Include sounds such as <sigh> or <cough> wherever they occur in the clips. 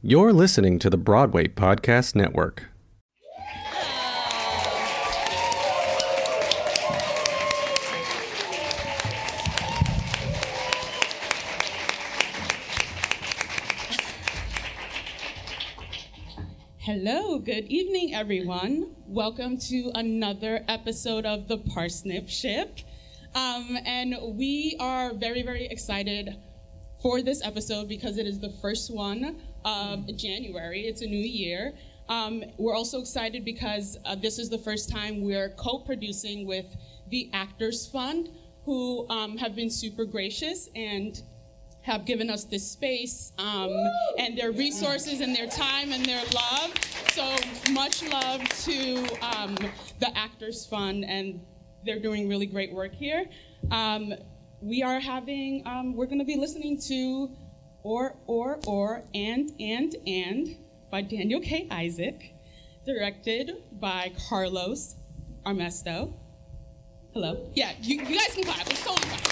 You're listening to the Broadway Podcast Network. Hello, good evening, everyone. Welcome to another episode of the Parsnip Ship. Um, and we are very, very excited for this episode because it is the first one of January. It's a new year. Um, we're also excited because uh, this is the first time we're co producing with the Actors Fund, who um, have been super gracious and have given us this space um, and their resources and their time and their love. So much love to um, the Actors Fund, and they're doing really great work here. Um, we are having, um, we're going to be listening to Or, Or, Or, and, and, and by Daniel K. Isaac, directed by Carlos Armesto. Hello? Yeah, you, you guys can clap. It's totally fine.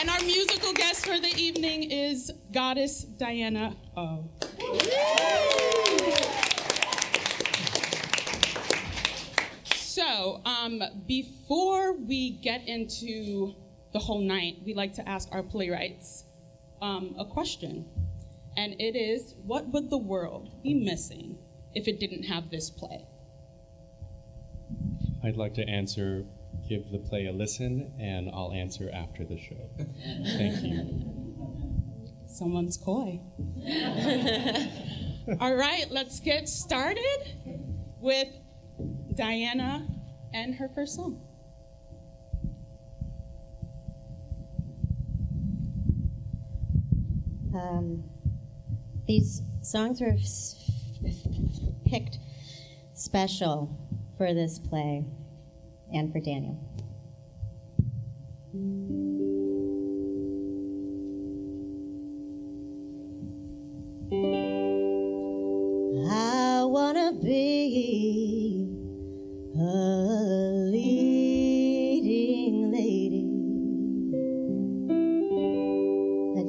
And our musical guest for the evening is Goddess Diana O. So, um, before we get into the whole night, we like to ask our playwrights um, a question. And it is what would the world be missing if it didn't have this play? I'd like to answer give the play a listen, and I'll answer after the show. Thank you. Someone's coy. <laughs> All right, let's get started with Diana and her first song. Um, these songs were picked special for this play and for Daniel. I wanna be a leading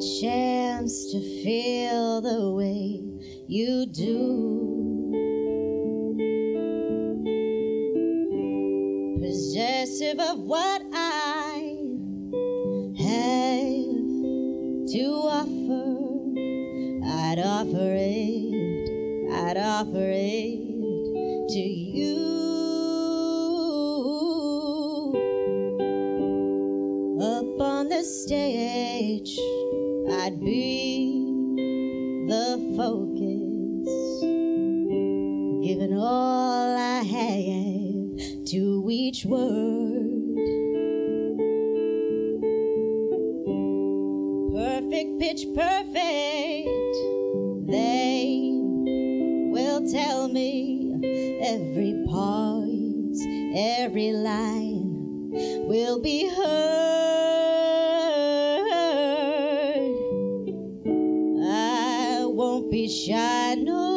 chance to feel the way you do. Possessive of what I have to offer, I'd offer it, I'd offer it to you. Up on the stage, I'd be the focus, giving all I have to each word. Perfect, pitch perfect, they will tell me every pause, every line will be heard. Won't be shy,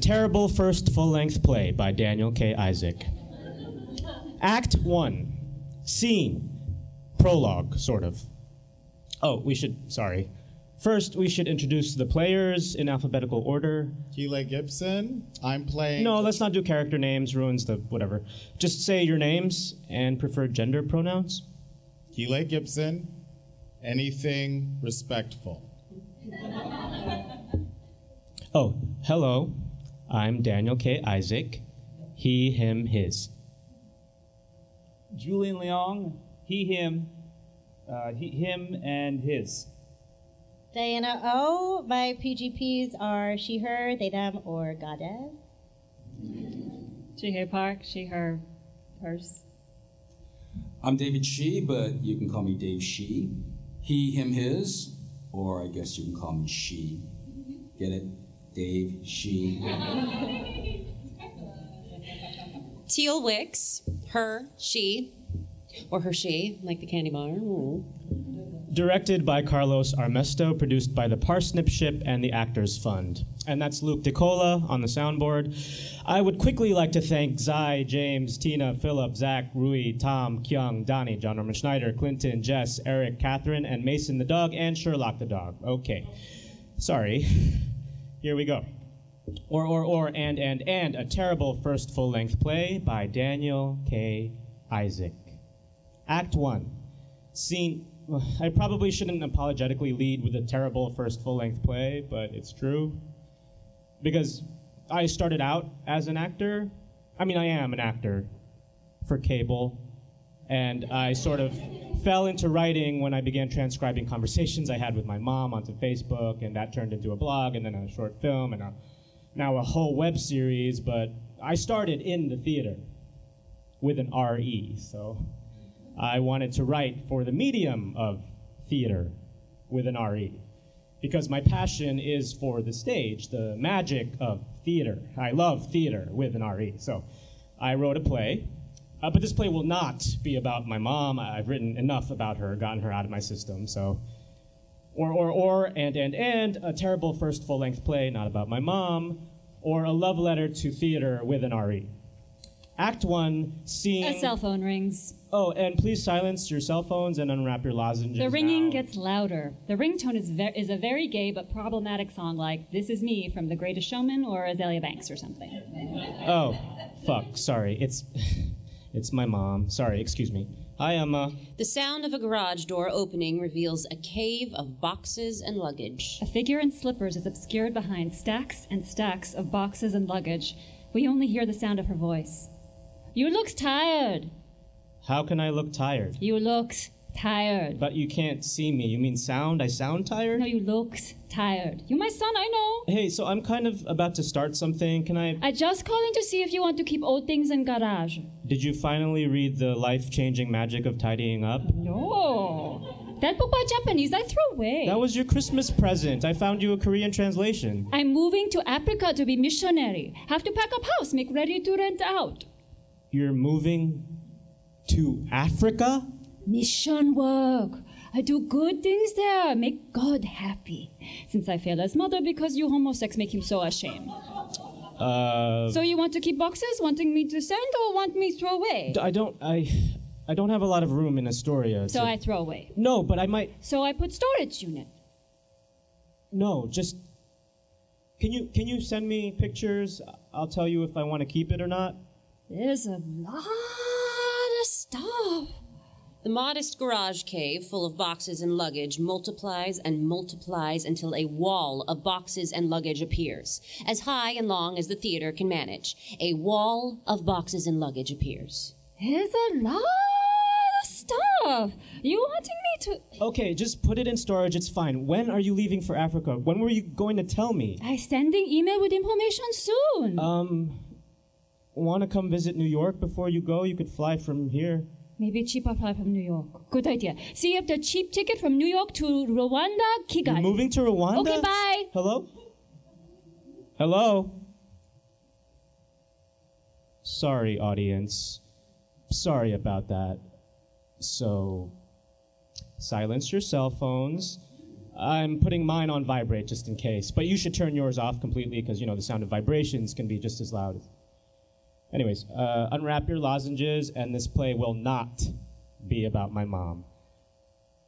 terrible first full length play by Daniel K. Isaac. Act 1. Scene. Prologue, sort of. Oh, we should, sorry. First, we should introduce the players in alphabetical order. Keela Gibson. I'm playing. No, let's not do character names, ruins the whatever. Just say your names and preferred gender pronouns. Keela Gibson. Anything respectful. Oh, hello. I'm Daniel K. Isaac. He, him, his. Julian Leong, he, him, uh, he, him, and his. Diana O. My PGPs are she, her, they, them, or goddess. She, her, park, she, her, hers. I'm David She, but you can call me Dave She. He, him, his, or I guess you can call me She. Get it? Dave Shee. <laughs> Teal Wicks, her, she, or her she, like the candy bar. Ooh. Directed by Carlos Armesto, produced by the Parsnip Ship and the Actors Fund. And that's Luke DeCola on the soundboard. I would quickly like to thank Zai, James, Tina, Philip, Zach, Rui, Tom, Kyung, Donnie, John Norman Schneider, Clinton, Jess, Eric, Catherine, and Mason the dog, and Sherlock the dog. Okay. Sorry. <laughs> Here we go. Or, or, or, and, and, and, a terrible first full length play by Daniel K. Isaac. Act 1. Scene. I probably shouldn't apologetically lead with a terrible first full length play, but it's true. Because I started out as an actor. I mean, I am an actor for cable. And I sort of fell into writing when I began transcribing conversations I had with my mom onto Facebook, and that turned into a blog, and then a short film, and a, now a whole web series. But I started in the theater with an RE, so I wanted to write for the medium of theater with an RE because my passion is for the stage, the magic of theater. I love theater with an RE. So I wrote a play, uh, but this play will not be about my mom. I've written enough about her, gotten her out of my system. So, or, or, or, and, and, and, a terrible first full length play not about my mom, or a love letter to theater with an RE. Act one, scene. A cell phone rings. Oh, and please silence your cell phones and unwrap your lozenges. The ringing now. gets louder. The ringtone is, ve- is a very gay but problematic song like This Is Me from The Greatest Showman or Azealia Banks or something. Oh, fuck. Sorry. It's, <laughs> it's my mom. Sorry. Excuse me. Hi, Emma. The sound of a garage door opening reveals a cave of boxes and luggage. A figure in slippers is obscured behind stacks and stacks of boxes and luggage. We only hear the sound of her voice. You looks tired. How can I look tired? You looks tired. But you can't see me. You mean sound? I sound tired? No, you looks tired. You my son, I know. Hey, so I'm kind of about to start something. Can I? I just calling to see if you want to keep old things in garage. Did you finally read the life-changing magic of tidying up? No. That book by Japanese I threw away. That was your Christmas present. I found you a Korean translation. I'm moving to Africa to be missionary. Have to pack up house, make ready to rent out. You're moving to Africa? Mission work. I do good things there, make God happy. Since I failed as mother because you homosex make him so ashamed. Uh, So you want to keep boxes, wanting me to send or want me throw away? I don't. I. I don't have a lot of room in Astoria. So to- I throw away. No, but I might. So I put storage unit. No, just. Can you can you send me pictures? I'll tell you if I want to keep it or not. There's a lot of stuff. The modest garage cave full of boxes and luggage multiplies and multiplies until a wall of boxes and luggage appears, as high and long as the theater can manage. A wall of boxes and luggage appears. There's a lot of stuff. You wanting me to? Okay, just put it in storage. It's fine. When are you leaving for Africa? When were you going to tell me? I sending email with information soon. Um, want to come visit New York before you go? You could fly from here. Maybe a cheaper flight from New York. Good idea. See if the cheap ticket from New York to Rwanda, You're Kigali. moving to Rwanda? Okay, bye. Hello? Hello? Sorry, audience. Sorry about that. So, silence your cell phones. I'm putting mine on vibrate just in case, but you should turn yours off completely because, you know, the sound of vibrations can be just as loud. Anyways, uh, unwrap your lozenges, and this play will not be about my mom.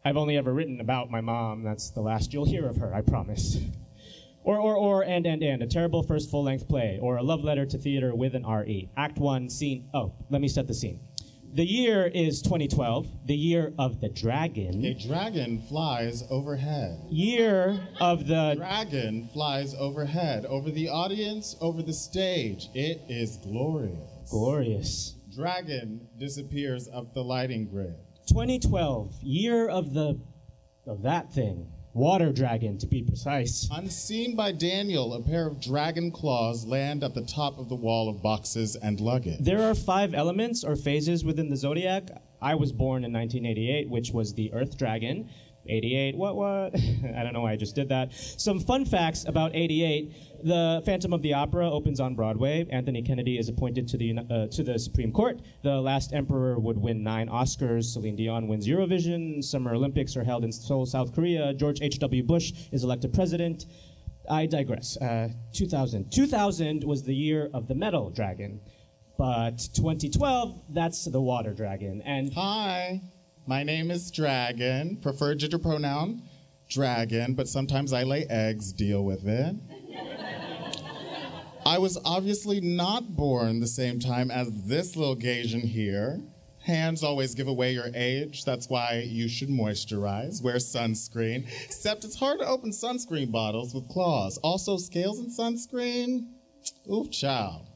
I've only ever written about my mom. That's the last you'll hear of her, I promise. Or, or, or, and, and, and, a terrible first full length play, or a love letter to theater with an RE. Act one, scene. Oh, let me set the scene. The year is 2012, the year of the dragon. A dragon flies overhead. Year of the. Dragon flies overhead, over the audience, over the stage. It is glorious. Glorious. Dragon disappears up the lighting grid. 2012, year of the. of that thing. Water dragon, to be precise. Unseen by Daniel, a pair of dragon claws land at the top of the wall of boxes and luggage. There are five elements or phases within the zodiac. I was born in 1988, which was the Earth Dragon. 88, what, what? <laughs> I don't know why I just did that. Some fun facts about 88. The Phantom of the Opera opens on Broadway. Anthony Kennedy is appointed to the, uh, to the Supreme Court. The Last Emperor would win nine Oscars. Celine Dion wins Eurovision. Summer Olympics are held in Seoul, South Korea. George H.W. Bush is elected president. I digress. Uh, 2000. 2000 was the year of the Metal Dragon. But 2012, that's the Water Dragon. And Hi, my name is Dragon. Preferred gender pronoun, dragon, but sometimes I lay eggs, deal with it. I was obviously not born the same time as this little Gasian here. Hands always give away your age. That's why you should moisturize, wear sunscreen. Except it's hard to open sunscreen bottles with claws. Also, scales and sunscreen. Ooh, child.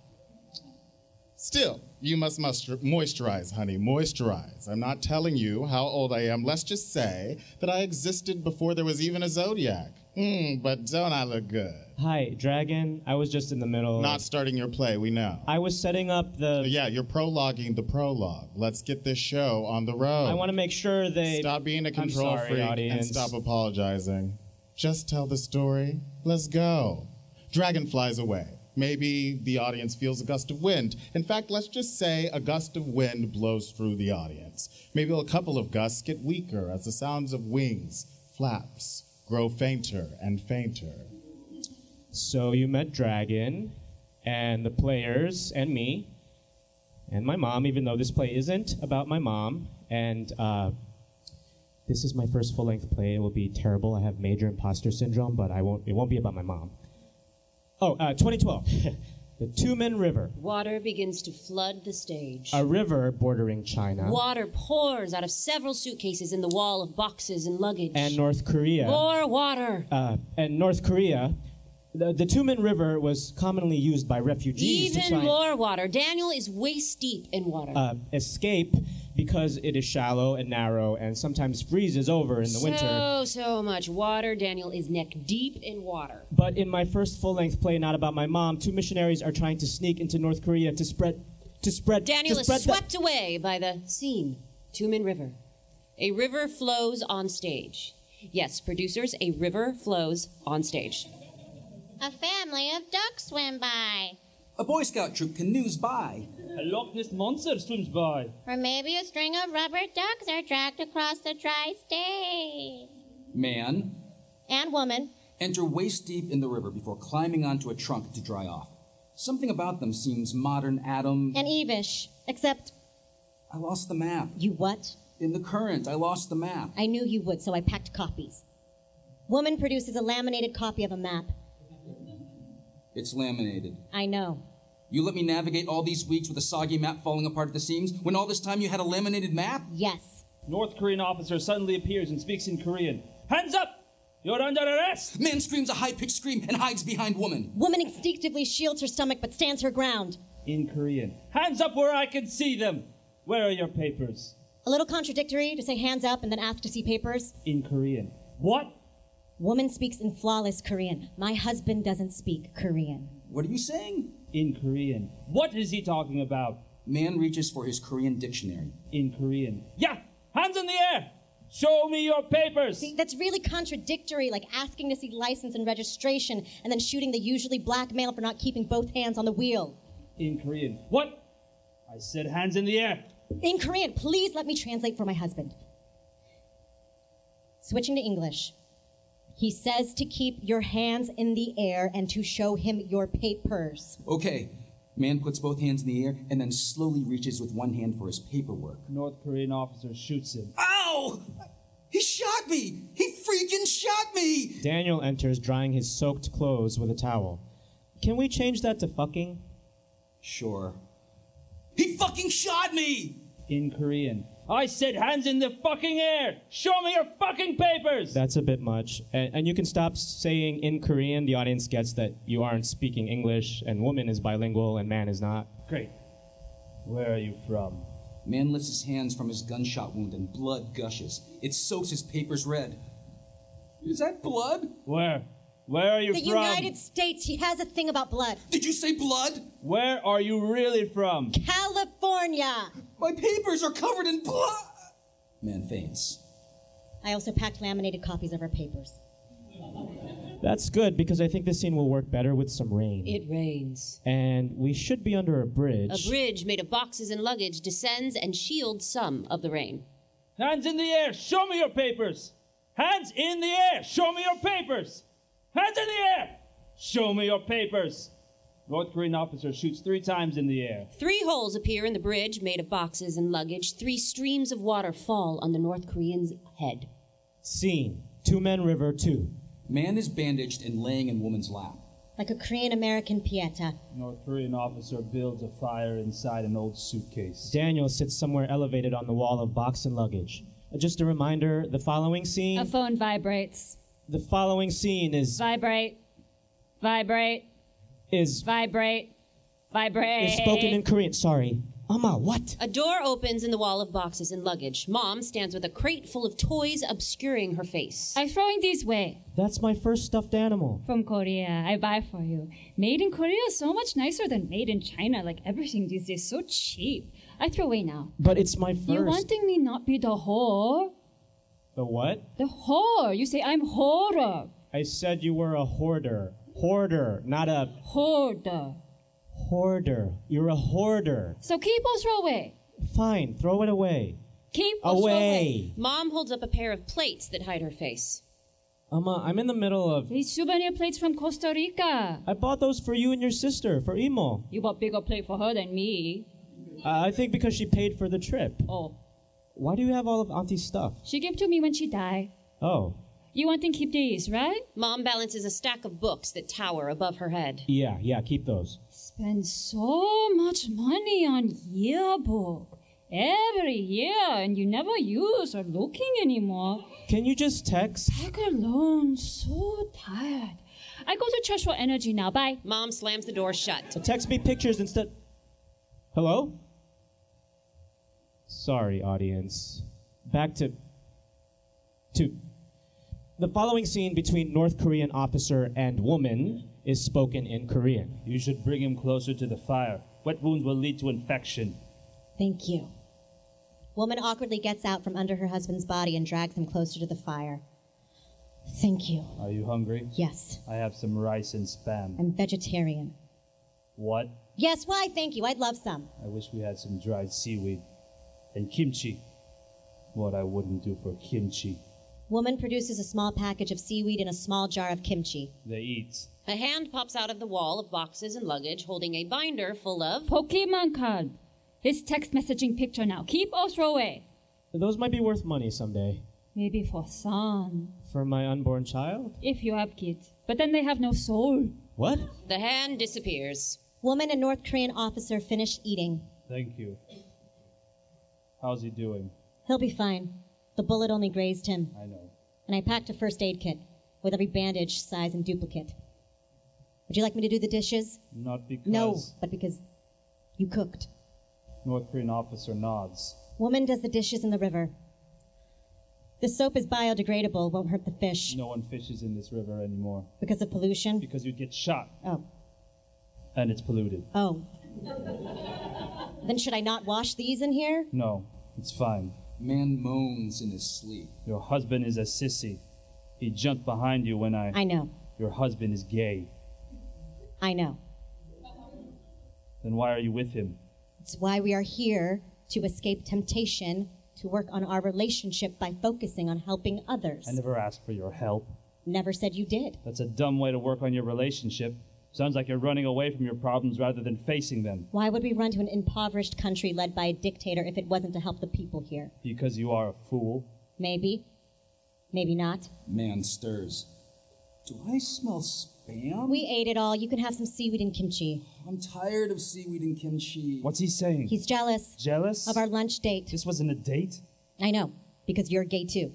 Still, you must moisturize, honey, moisturize. I'm not telling you how old I am. Let's just say that I existed before there was even a zodiac. Hmm, but don't I look good? Hi, Dragon. I was just in the middle. Not starting your play, we know. I was setting up the. Yeah, you're prologuing the prologue. Let's get this show on the road. I want to make sure they. Stop being a control sorry, freak audience. and stop apologizing. Just tell the story. Let's go. Dragon flies away. Maybe the audience feels a gust of wind. In fact, let's just say a gust of wind blows through the audience. Maybe a couple of gusts get weaker as the sounds of wings, flaps, grow fainter and fainter. So you met Dragon, and the players, and me, and my mom, even though this play isn't about my mom. And uh, this is my first full length play. It will be terrible. I have major imposter syndrome, but I won't, it won't be about my mom. Oh, uh, 2012. <laughs> the Tumen River. Water begins to flood the stage. A river bordering China Water pours out of several suitcases in the wall of boxes and luggage. and North Korea. More water. uh, and North Korea, the, the Tumen River was commonly used by refugees Even more water. Daniel is waist deep in water. uh, escape because it is shallow and narrow and sometimes freezes over in the winter. So, so much water. Daniel is neck deep in water. But in my first full-length play, not about my mom, two missionaries are trying to sneak into North Korea to spread, to spread, Daniel to is spread the- swept away by the scene. Tumen River. A river flows on stage. Yes, producers, a river flows on stage. A family of ducks swim by. A Boy Scout troop canoes by. A Loch Ness monster swims by. Or maybe a string of rubber ducks are dragged across the dry stage. Man, And woman. enter waist deep in the river before climbing onto a trunk to dry off. Something about them seems modern Adam. And Evish. Except, I lost the map. you what? In the current, I lost the map. I knew you would, so I packed copies. Woman produces a laminated copy of a map. It's laminated. I know. You let me navigate all these weeks with a soggy map falling apart at the seams when all this time you had a laminated map? Yes. North Korean officer suddenly appears and speaks in Korean. Hands up! You're under arrest! Man screams a high pitched scream and hides behind woman. Woman instinctively shields her stomach but stands her ground. In Korean. Hands up where I can see them! Where are your papers? A little contradictory to say hands up and then ask to see papers. In Korean. What? Woman speaks in flawless Korean. My husband doesn't speak Korean. What are you saying? In Korean. What is he talking about? Man reaches for his Korean dictionary. In Korean. Yeah! Hands in the air! Show me your papers! See, that's really contradictory, like asking to see license and registration and then shooting the usually black male for not keeping both hands on the wheel. In Korean. What? I said hands in the air. In Korean, please let me translate for my husband. Switching to English. He says to keep your hands in the air and to show him your papers. Okay. Man puts both hands in the air and then slowly reaches with one hand for his paperwork. North Korean officer shoots him. Ow! He shot me! He freaking shot me! Daniel enters, drying his soaked clothes with a towel. Can we change that to fucking? Sure. He fucking shot me! In Korean. I said hands in the fucking air! Show me your fucking papers! That's a bit much. And, and you can stop saying in Korean. The audience gets that you aren't speaking English, and woman is bilingual and man is not. Great. Where are you from? Man lifts his hands from his gunshot wound and blood gushes. It soaks his papers red. Is that blood? Where? Where are you the from? United States, he has a thing about blood. Did you say blood? Where are you really from? California! My papers are covered in blood! Man faints. I also packed laminated copies of our papers. That's good because I think this scene will work better with some rain. It rains. And we should be under a bridge. A bridge made of boxes and luggage descends and shields some of the rain. Hands in the air! Show me your papers! Hands in the air! Show me your papers! Hands in the air! Show me your papers! North Korean officer shoots three times in the air. Three holes appear in the bridge made of boxes and luggage. Three streams of water fall on the North Korean's head. Scene Tumen River 2. Man is bandaged and laying in woman's lap. Like a Korean American Pieta. North Korean officer builds a fire inside an old suitcase. Daniel sits somewhere elevated on the wall of box and luggage. Uh, Just a reminder the following scene. A phone vibrates. The following scene is Vibrate. Vibrate. is Vibrate. Vibrate. is spoken in Korean. Sorry. Ama, what? A door opens in the wall of boxes and luggage. Mom stands with a crate full of toys obscuring her face. I'm throwing these way That's my first stuffed animal. from Korea. I buy for you. Made in Korea is so much nicer than made in China. Like everything these days, so cheap. I throw away now. But it's my first. You wanting me not be the whore? The what? The whore. You say I'm horror. I said you were a hoarder. Hoarder, not a Hoarder. hoarder. You're a hoarder. So keep or throw away. Fine, throw it away. Keep or throw away. Away. Mom holds up a pair of plates that hide her face. Ama, I'm in the middle of. These souvenir plates from Costa Rica. I bought those for you and your sister, for Imo. You bought bigger plate for her than me. Uh, I think because she paid for the trip. Oh. Why do you have all of Auntie's stuff? She gave to me when she died. Oh, You want to keep these, right? Mom balances a stack of books that tower above her head. yeah, yeah, keep those. Spend so much money on yearbook every year, and you never use or looking anymore. Can you just text? Pack alone, so tired. I go to church for energy now. Bye. Mom slams the door shut. Uh, Text me pictures instead. Hello? Sorry, audience. Back to. to. The following scene between North Korean officer and woman is spoken in Korean. You should bring him closer to the fire. Wet wounds will lead to infection. Thank you. Woman awkwardly gets out from under her husband's body and drags him closer to the fire. Thank you. Are you hungry? Yes, I have some rice and spam. I'm vegetarian. What? Yes, why? Thank you. I'd love some. I wish we had some dried seaweed. And kimchi. What I wouldn't do for kimchi. Woman produces a small package of seaweed and a small jar of kimchi. They eat. A hand pops out of the wall of boxes and luggage holding a binder full of. Pokemon card. His text messaging picture now. Keep or throw away. Those might be worth money someday. Maybe for son, For my unborn child? if you have kids. But then they have no soul. What? The hand disappears. Woman and North Korean officer finish eating. Thank you. How's he doing? He'll be fine. The bullet only grazed him. I know. And I packed a first aid kit with every bandage, size, and duplicate. Would you like me to do the dishes? Not because No, but because you cooked. North Korean officer nods. Woman does the dishes in the river. The soap is biodegradable, won't hurt the fish. No one fishes in this river anymore Because of pollution? because you'd get shot Oh, and it's polluted. oh. Then should I not wash these in here? No, it's fine. Man moans in his sleep. Your husband is a sissy. He jumped behind you when I. I know. Your husband is gay. I know. Then why are you with him? It's why we are here to escape temptation, to work on our relationship by focusing on helping others. I never asked for your help. Never said you did. That's a dumb way to work on your relationship. Sounds like you're running away from your problems rather than facing them. Why would we run to an impoverished country led by a dictator if it wasn't to help the people here? Because you are a fool. Maybe. Maybe not. Man stirs. Do I smell spam? We ate it all. You can have some seaweed and kimchi. I'm tired of seaweed and kimchi. What's he saying? He's jealous jealous of our lunch date. This wasn't a date. I know, because you're gay too.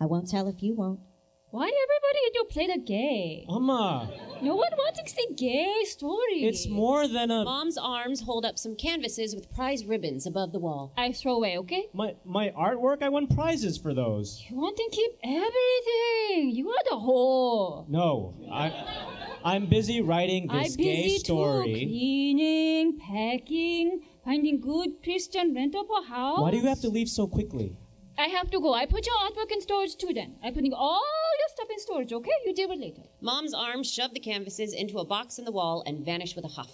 I won't tell if you won't. Why everybody in your play the gay? Mama, No one wants to see gay story. it's more than a. Mom's arms hold up some canvases with prize ribbons above the wall. I throw away, okay? My, my artwork, I won prizes for those. You want to keep everything. You are the whole. No, I, I'm busy writing this I'm this busy gay too. story. Cleaning, packing, finding good Christian rental for house. Why do you have to leave so quickly? I have to go. I put your artwork in storage too then. I'm putting all your stuff in storage, okay? You deal with it later. Mom's arms shove the canvases into a box in the wall and vanish with a huff.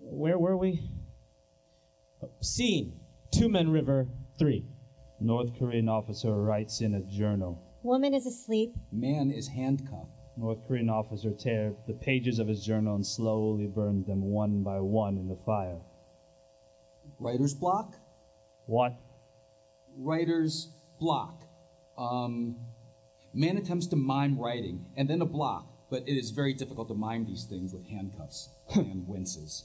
Where were we? Scene Tumen River 3. North Korean officer writes in a journal. Woman is asleep. Man is handcuffed. North Korean officer tears the pages of his journal and slowly burns them one by one in the fire. Writer's block? What? Writer's block. Um, man attempts to mime writing, and then a block, but it is very difficult to mime these things with handcuffs. and winces.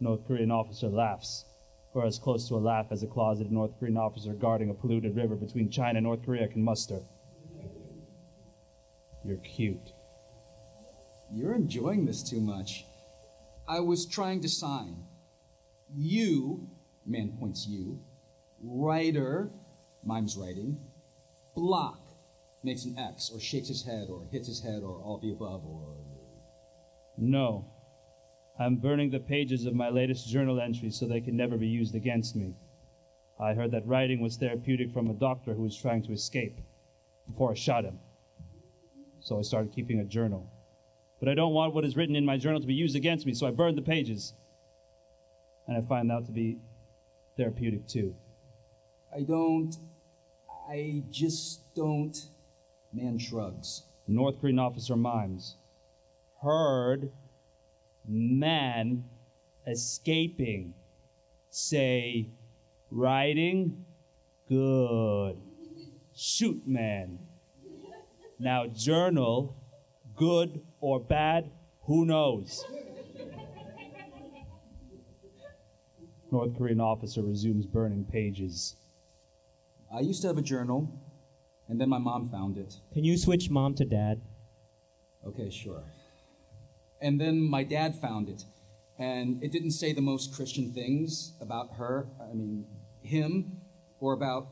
North Korean officer laughs, or as close to a laugh as a closeted North Korean officer guarding a polluted river between China and North Korea can muster. You're cute. You're enjoying this too much. I was trying to sign. You, man points you, writer, mimes writing, block, makes an X, or shakes his head, or hits his head, or all of the above, or. No. I'm burning the pages of my latest journal entries so they can never be used against me. I heard that writing was therapeutic from a doctor who was trying to escape before I shot him. So I started keeping a journal. But I don't want what is written in my journal to be used against me, so I burned the pages. And I find that to be therapeutic too. I don't. I just don't. Man shrugs. North Korean officer mimes. Heard man escaping. Say, riding? Good. Shoot man. Now, journal, good or bad, who knows? North Korean officer resumes burning pages. I used to have a journal, and then my mom found it. Can you switch mom to dad? Okay, sure. And then my dad found it, and it didn't say the most Christian things about her, I mean, him, or about.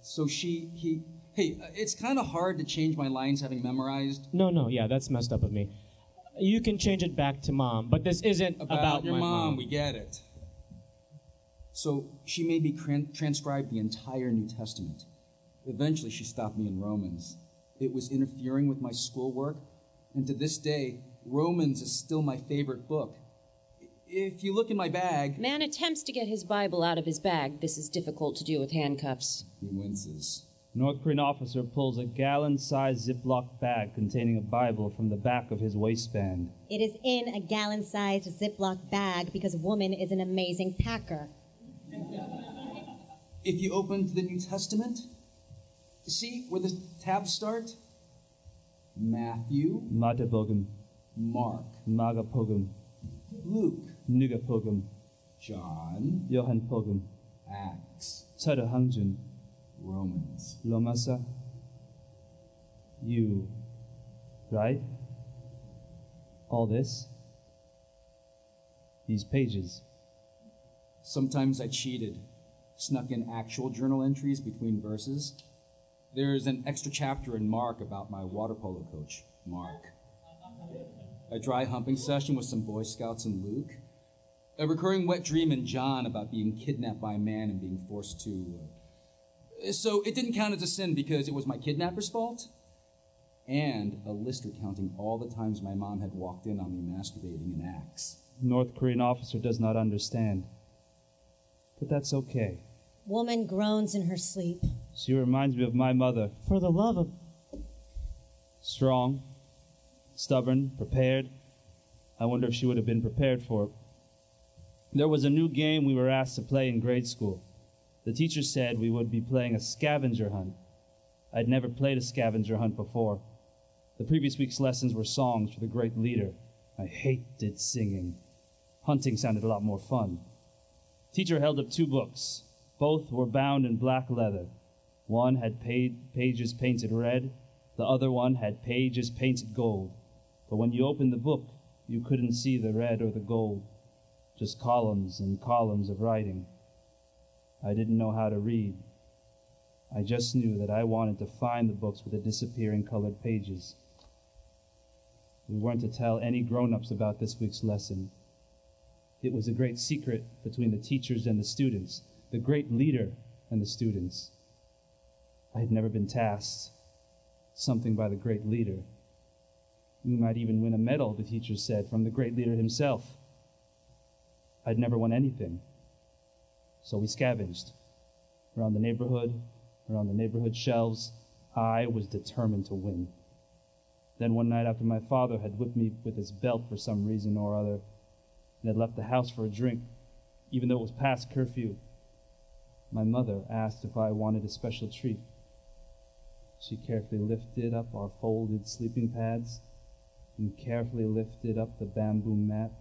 So she, he. Hey, it's kind of hard to change my lines having memorized. No, no, yeah, that's messed up of me. You can change it back to mom, but this isn't About, about, your my mom, we get it. So she made me cran- transcribe the entire New Testament. Eventually, she stopped me in Romans. It was interfering with my schoolwork, and to this day, Romans is still my favorite book. If you look in my bag, Man attempts to get his Bible out of his bag. This is difficult to do with handcuffs. he winces. North Korean officer pulls a gallon sized Ziploc bag containing a Bible from the back of his waistband. It is in a gallon sized Ziploc bag because woman is an amazing packer. If you open to the New Testament, see where the tabs start? Matthew, Matepogum, Mark, Magapogum, Luke, Nugapogum, John, Johan Pogum, Acts, Hangjun, Romans. Lomasa. You, right? All this? These pages. Sometimes I cheated, snuck in actual journal entries between verses. There's an extra chapter in Mark about my water polo coach, Mark. a dry humping session with some Boy Scouts and Luke, a recurring wet dream in John about being kidnapped by a man and being forced to. Uh, so it didn't count as a sin because it was my kidnapper's fault, and a list recounting all the times my mom had walked in on me masturbating in acts. North Korean officer does not understand. But that's okay. Woman groans in her sleep. She reminds me of my mother. For the love of. Strong, stubborn, prepared. I wonder if she would have been prepared for it. There was a new game we were asked to play in grade school. The teacher said we would be playing a scavenger hunt. I'd never played a scavenger hunt before. The previous week's lessons were songs for the great leader. I hated singing. Hunting sounded a lot more fun. Teacher held up two books. Both were bound in black leather. One had pages painted red, the other one had pages painted gold. But when you opened the book, you couldn't see the red or the gold, just columns and columns of writing. I didn't know how to read. I just knew that I wanted to find the books with the disappearing colored pages. We weren't to tell any grown ups about this week's lesson. It was a great secret between the teachers and the students, the great leader and the students. I had never been tasked something by the great leader. We might even win a medal, the teacher said, from the great leader himself. I'd never won anything. So we scavenged around the neighborhood, around the neighborhood shelves. I was determined to win. Then one night after my father had whipped me with his belt for some reason or other, and had left the house for a drink, even though it was past curfew, my mother asked if I wanted a special treat. She carefully lifted up our folded sleeping pads and carefully lifted up the bamboo mat,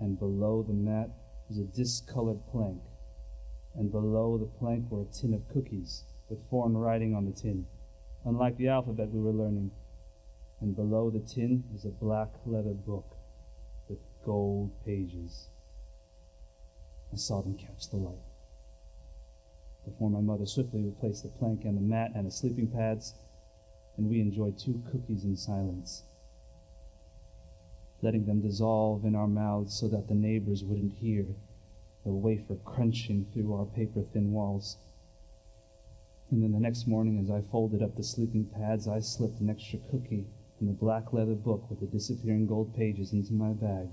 and below the mat was a discolored plank, and below the plank were a tin of cookies with foreign writing on the tin, unlike the alphabet we were learning, and below the tin was a black leather book gold pages. I saw them catch the light before my mother swiftly replaced the plank and the mat and the sleeping pads, and we enjoyed two cookies in silence, letting them dissolve in our mouths so that the neighbors wouldn't hear the wafer crunching through our paper thin walls. And then the next morning, as I folded up the sleeping pads, I slipped an extra cookie from the black leather book with the disappearing gold pages into my bag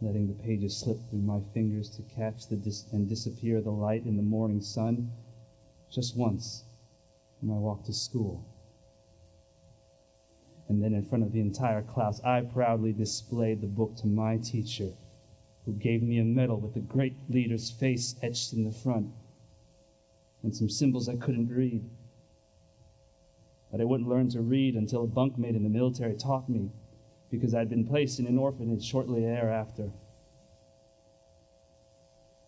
letting the pages slip through my fingers to catch the dis- and disappear the light in the morning sun just once when I walked to school. And then in front of the entire class, I proudly displayed the book to my teacher, who gave me a medal with the great leader's face etched in the front and some symbols I couldn't read. But I wouldn't learn to read until a bunkmate in the military taught me because I'd been placed in an orphanage shortly thereafter.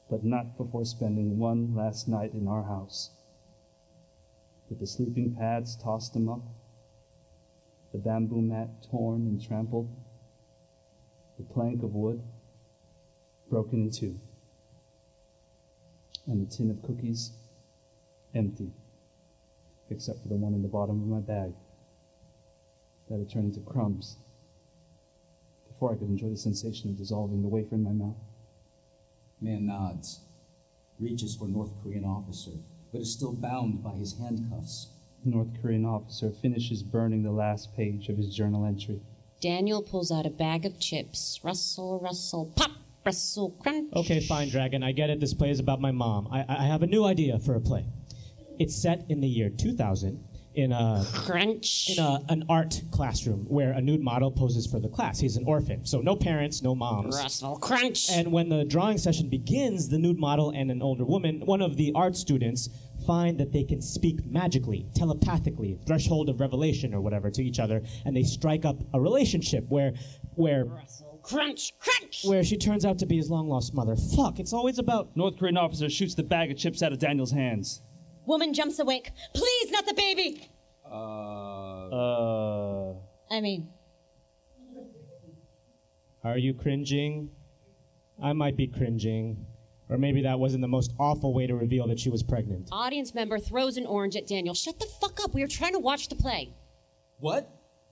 But not before spending one last night in our house. With the sleeping pads tossed them up, the bamboo mat torn and trampled, the plank of wood broken in two, and the tin of cookies empty, except for the one in the bottom of my bag that had turned into crumbs before I could enjoy the sensation of dissolving the wafer in my mouth. Man nods, reaches for North Korean officer, but is still bound by his handcuffs. North Korean officer finishes burning the last page of his journal entry. Daniel pulls out a bag of chips. Rustle, rustle, pop, rustle, crunch. Okay, fine, Dragon. I get it. This play is about my mom. I, I have a new idea for a play. It's set in the year 2000 in a crunch in a, an art classroom where a nude model poses for the class. He's an orphan, so no parents, no moms. Rustle, crunch. And when the drawing session begins, the nude model and an older woman, one of the art students, find that they can speak magically, telepathically, threshold of revelation or whatever to each other, and they strike up a relationship where where crunch, crunch. where she turns out to be his long lost mother. Fuck, it's always about North Korean officer shoots the bag of chips out of Daniel's hands. Woman jumps awake. Please, not the baby! Uh, Uh. I mean, Are you cringing? I might be cringing. Or maybe that wasn't the most awful way to reveal that she was pregnant. Audience member throws an orange at Daniel. Shut the fuck up. We are trying to watch the play. what?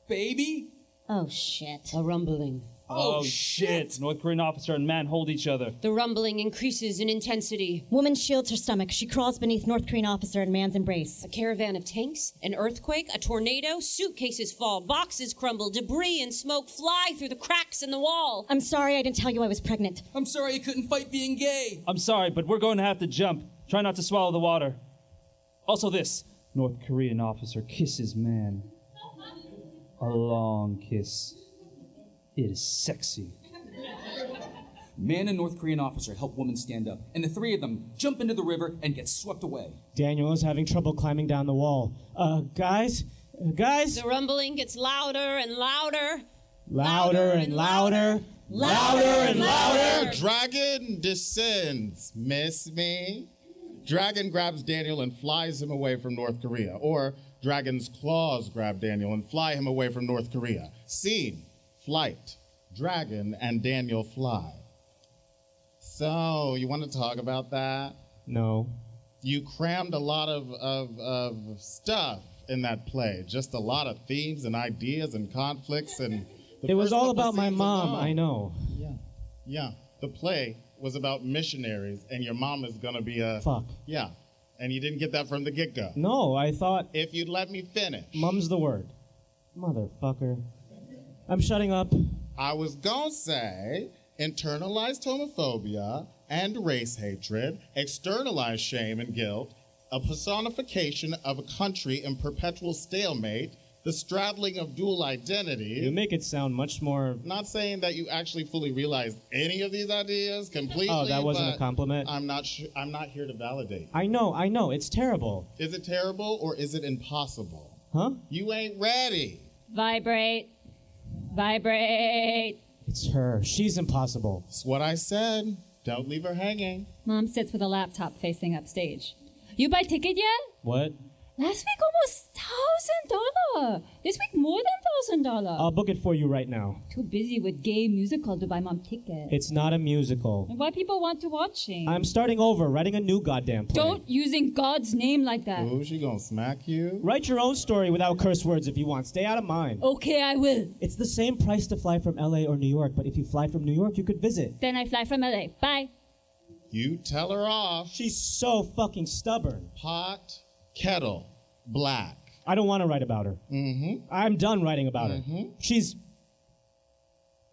Baby? Oh, shit. A rumbling. Oh, shit. North Korean officer and man hold each other. The rumbling increases in intensity. Woman shields her stomach. She crawls beneath North Korean officer and man's embrace. A caravan of tanks, an earthquake, a tornado, suitcases fall, boxes crumble, debris and smoke fly through the cracks in the wall. I'm sorry I didn't tell you I was pregnant. I'm sorry you couldn't fight being gay. I'm sorry, but we're going to have to jump. Try not to swallow the water. Also, this North Korean officer kisses man. A long kiss. It is sexy. Man and North Korean officer help woman stand up, and the three of them jump into the river and get swept away. Daniel is having trouble climbing down the wall. Uh, guys, uh, guys, The rumbling gets louder and louder. louder and louder, louder and louder. Dragon descends. Miss me? Dragon grabs Daniel and flies him away from North Korea. Or Dragon's claws grab Daniel and fly him away from North Korea. Scene, flight, Dragon and Daniel fly. So, you want to talk about that? No. You crammed a lot of, of, of stuff in that play. Just a lot of themes and ideas and conflicts and. It was all about my mom, alone- I know. Yeah. Yeah. The play was about missionaries, and your mom is gonna be a. Fuck. Yeah. And you didn't get that from the get go. No, I thought If you'd let me finish. mum's the word. Motherfucker. I'm shutting up. I was gonna say internalized homophobia and race hatred, externalized shame and guilt, a personification of a country in perpetual stalemate, the straddling of dual identity. You make it sound much more. Not saying that you actually fully realized any of these ideas completely. Oh, that wasn't a compliment? I'm not. Sh- I'm not here to validate. I know, I know, it's terrible. Is it terrible or is it impossible? Huh? You ain't ready. Vibrate. Vibrate. It's her. She's impossible. It's what I said. Don't leave her hanging. Mom sits with a laptop facing upstage. You buy ticket yet? What? Last week almost thousand dollar. This week more than thousand dollar. I'll book it for you right now. Too busy with gay musical to buy mom ticket. It's not a musical. And why people want to watch it? I'm starting over, writing a new goddamn play. Don't using God's name like that. Ooh, she gonna smack you? Write your own story without curse words if you want. Stay out of mine. Okay, I will. It's the same price to fly from LA or New York, but if you fly from New York, you could visit. Then I fly from LA. Bye. You tell her off. She's so fucking stubborn. Pot, kettle, black. I don't want to write about her. Mm-hmm. I'm done writing about her. She's.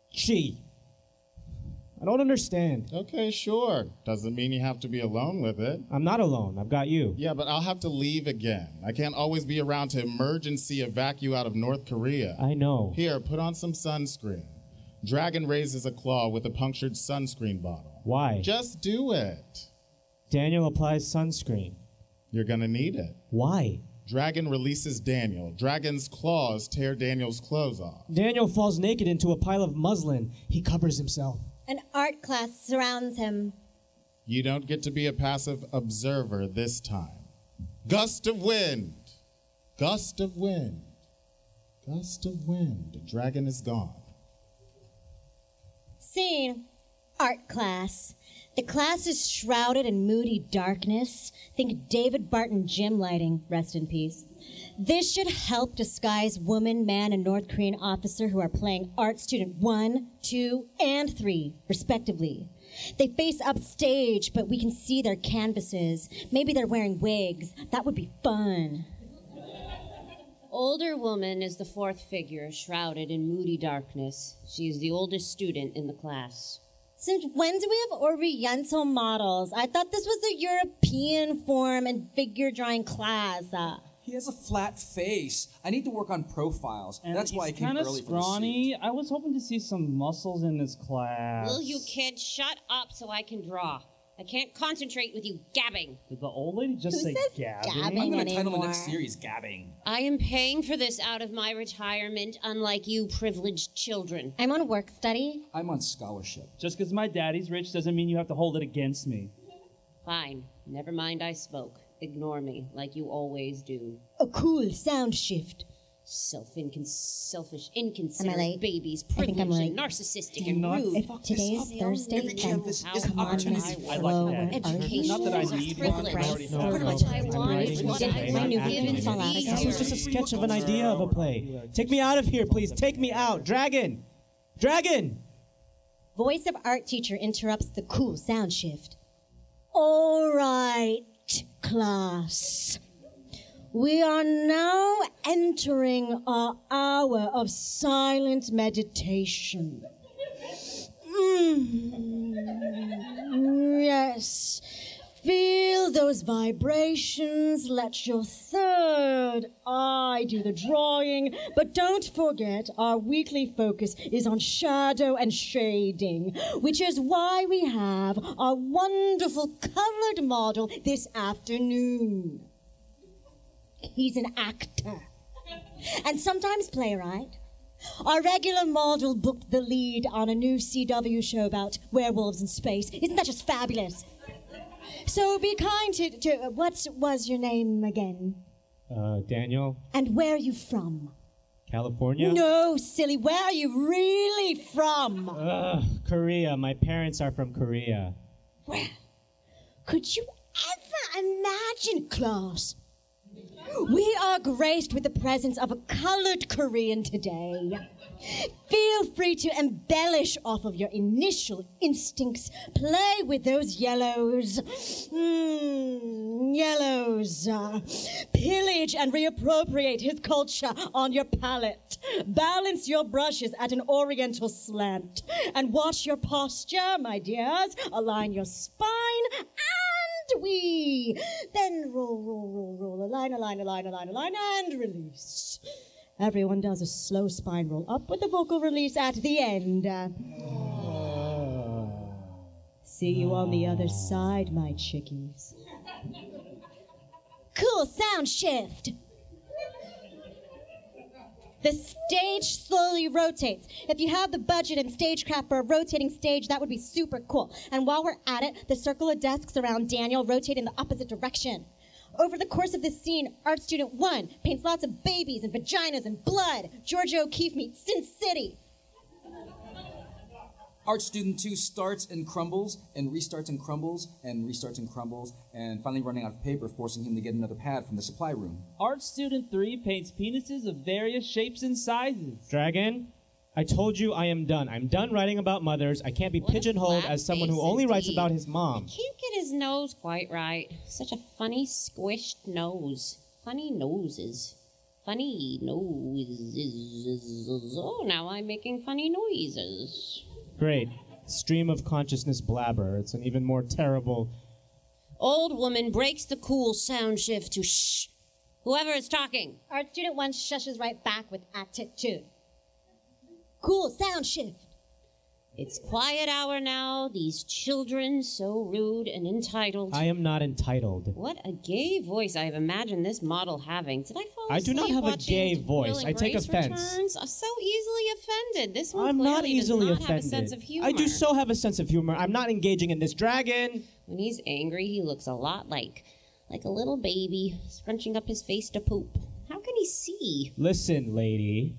She. I don't understand. Okay, sure. Doesn't mean you have to be alone with it. I'm not alone. I've got you. Yeah, but I'll have to leave again. I can't always be around to emergency evacuate out of North Korea. I know. Here, put on some sunscreen. Dragon raises a claw with a punctured sunscreen bottle. Why? Just do it. Daniel applies sunscreen. You're gonna need it. Why? Dragon releases Daniel. Dragon's claws tear Daniel's clothes off. Daniel falls naked into a pile of muslin. He covers himself. An art class surrounds him. You don't get to be a passive observer this time. Gust of wind. Gust of wind. Gust of wind. The dragon is gone. Scene art class. The class is shrouded in moody darkness. Think David Barton gym lighting, rest in peace. This should help disguise woman, man, and North Korean officer who are playing art student one, two, and three, respectively. They face upstage, but we can see their canvases. Maybe they're wearing wigs. That would be fun. Older woman is the fourth figure, shrouded in moody darkness. She is the oldest student in the class. Since when do we have Oriental models? I thought this was a European form and figure drawing class. Uh, He has a flat face. I need to work on profiles. That's why I came kind of early for the suit. scrawny. I was hoping to see some muscles in this class. Will you kids shut up so I can draw? I can't concentrate with you gabbing. Did the old lady just Who say says gabbing? gabbing? I'm going to title the next series Gabbing. I am paying for this out of my retirement, unlike you privileged children. I'm on work study. I'm on scholarship. Just because my daddy's rich doesn't mean you have to hold it against me. Fine. Never mind I spoke. Ignore me, like you always do. A cool sound shift. Self incon- selfish, inconsiderate babies, I think I'm privileged and late. narcissistic Do and not rude. fuck Today is Thursday, Every then campus come is on, opportunity. I like that. Education Not that I is need privilege. one, I already have What one. much I I'm want writing is this what play, I not want acting. given fall out to again. This was just a sketch of an idea of a play. Take me out of here, please. Take me out. Dragon! Dragon! Voice of art teacher interrupts the cool sound shift. All right, class. We are now entering our hour of silent meditation. Mm, yes. Feel those vibrations. Let your third eye do the drawing. But don't forget, our weekly focus is on shadow and shading, which is why we have our wonderful colored model this afternoon. He's an actor and sometimes playwright. Our regular model booked the lead on a new CW show about werewolves in space. Isn't that just fabulous? So be kind to, to what was your name again? Uh, Daniel, And where are you from? California? No, silly. Where are you really from? Ugh, Korea. My parents are from Korea. Well, could you ever imagine, class? We are graced with the presence of a colored Korean today. Feel free to embellish off of your initial instincts. Play with those yellows. Mm, yellows. Pillage and reappropriate his culture on your palette. Balance your brushes at an oriental slant. And watch your posture, my dears. Align your spine and we. Then roll, roll, roll, roll. Align, align, align, align, align, and release. Everyone does a slow spine roll up with the vocal release at the end. See you on the other side, my chickies. Cool sound shift. The stage slowly rotates. If you have the budget and stagecraft for a rotating stage, that would be super cool. And while we're at it, the circle of desks around Daniel rotate in the opposite direction. Over the course of this scene, art student one paints lots of babies and vaginas and blood. Georgia O'Keeffe meets Sin City. Art student two starts and crumbles, and restarts and crumbles, and restarts and crumbles, and finally running out of paper, forcing him to get another pad from the supply room. Art student three paints penises of various shapes and sizes. Dragon, I told you I am done. I'm done writing about mothers. I can't be What pigeonholed as someone who face only writes about his mom. He can't get his nose quite right. Such a funny, squished nose. Funny noses. Funny noses. Oh, now I'm making funny noises. Great. Stream of consciousness blabber. It's an even more terrible. Old woman breaks the cool sound shift to shh. Whoever is talking. Art student one shushes right back with attitude. Cool sound shift. It's quiet hour now. These children so rude and entitled. I am not entitled. What a gay voice I have imagined this model having. Did I fall asleep? I do not have a watching gay Will voice. and I take Grace offense. Returns? I'm so easily offended. This one I'm not clearly easily does not offended. have a sense of humor. I do so have a sense of humor. I'm not engaging in this dragon. When he's angry, he looks a lot like like a little baby scrunching up his face to poop. How can he see? Listen, lady.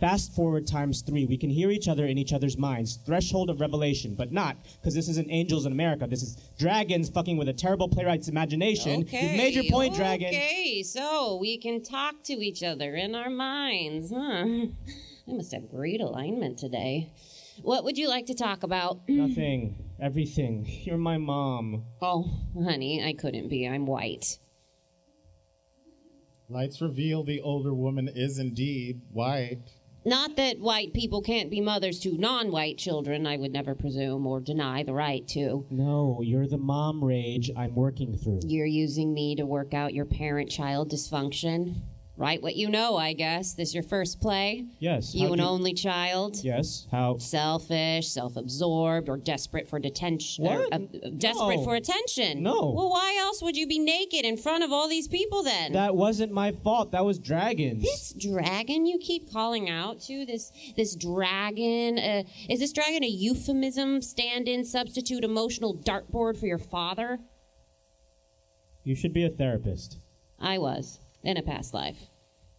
Fast forward times three. We can hear each other in each other's minds. Threshold of revelation, but not because this isn't angels in America. This is dragons fucking with a terrible playwright's imagination. Okay. You've made your point, dragon. Okay, so we can talk to each other in our minds, huh? <laughs> I must have great alignment today. What would you like to talk about? <clears throat> Nothing. Everything. You're my mom. Oh, honey, I couldn't be. I'm white. Lights reveal the older woman is indeed white. Not that white people can't be mothers to non white children, I would never presume or deny the right to. No, you're the mom rage I'm working through. You're using me to work out your parent child dysfunction. Write what you know, I guess. This your first play? Yes. You how'd an only child? Yes. How? Selfish, self absorbed, or desperate for detention. or, What? uh, desperate No. for attention. No. Well, why else would you be naked in front of all these people then? That wasn't my fault. That was dragons. this dragon you keep calling out to this this dragon uh, is this dragon a euphemism stand-in substitute emotional dartboard for your father You should be a therapist. i was in a past life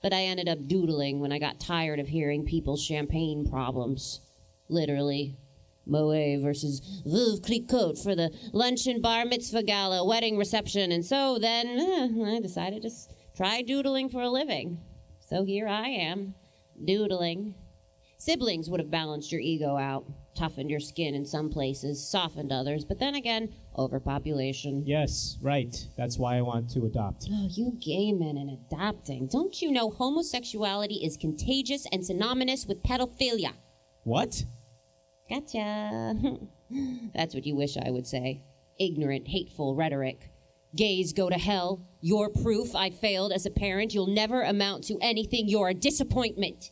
But I ended up doodling when I got tired of hearing people's champagne problems. Literally. Moet versus Veuve Clicquot for the luncheon, bar mitzvah gala, wedding reception, and so then eh, I decided to s- try doodling for a living. So here I am, doodling. Siblings would have balanced your ego out, toughened your skin in some places, softened others, but then again, overpopulation. Yes, right. That's why I want to adopt. Oh, you gay men and adopting. Don't you know homosexuality is contagious and synonymous with pedophilia? What? Gotcha. <laughs> That's what you wish I would say. Ignorant, hateful rhetoric. Gays go to hell. You're proof I failed as a parent. You'll never amount to anything. You're a disappointment.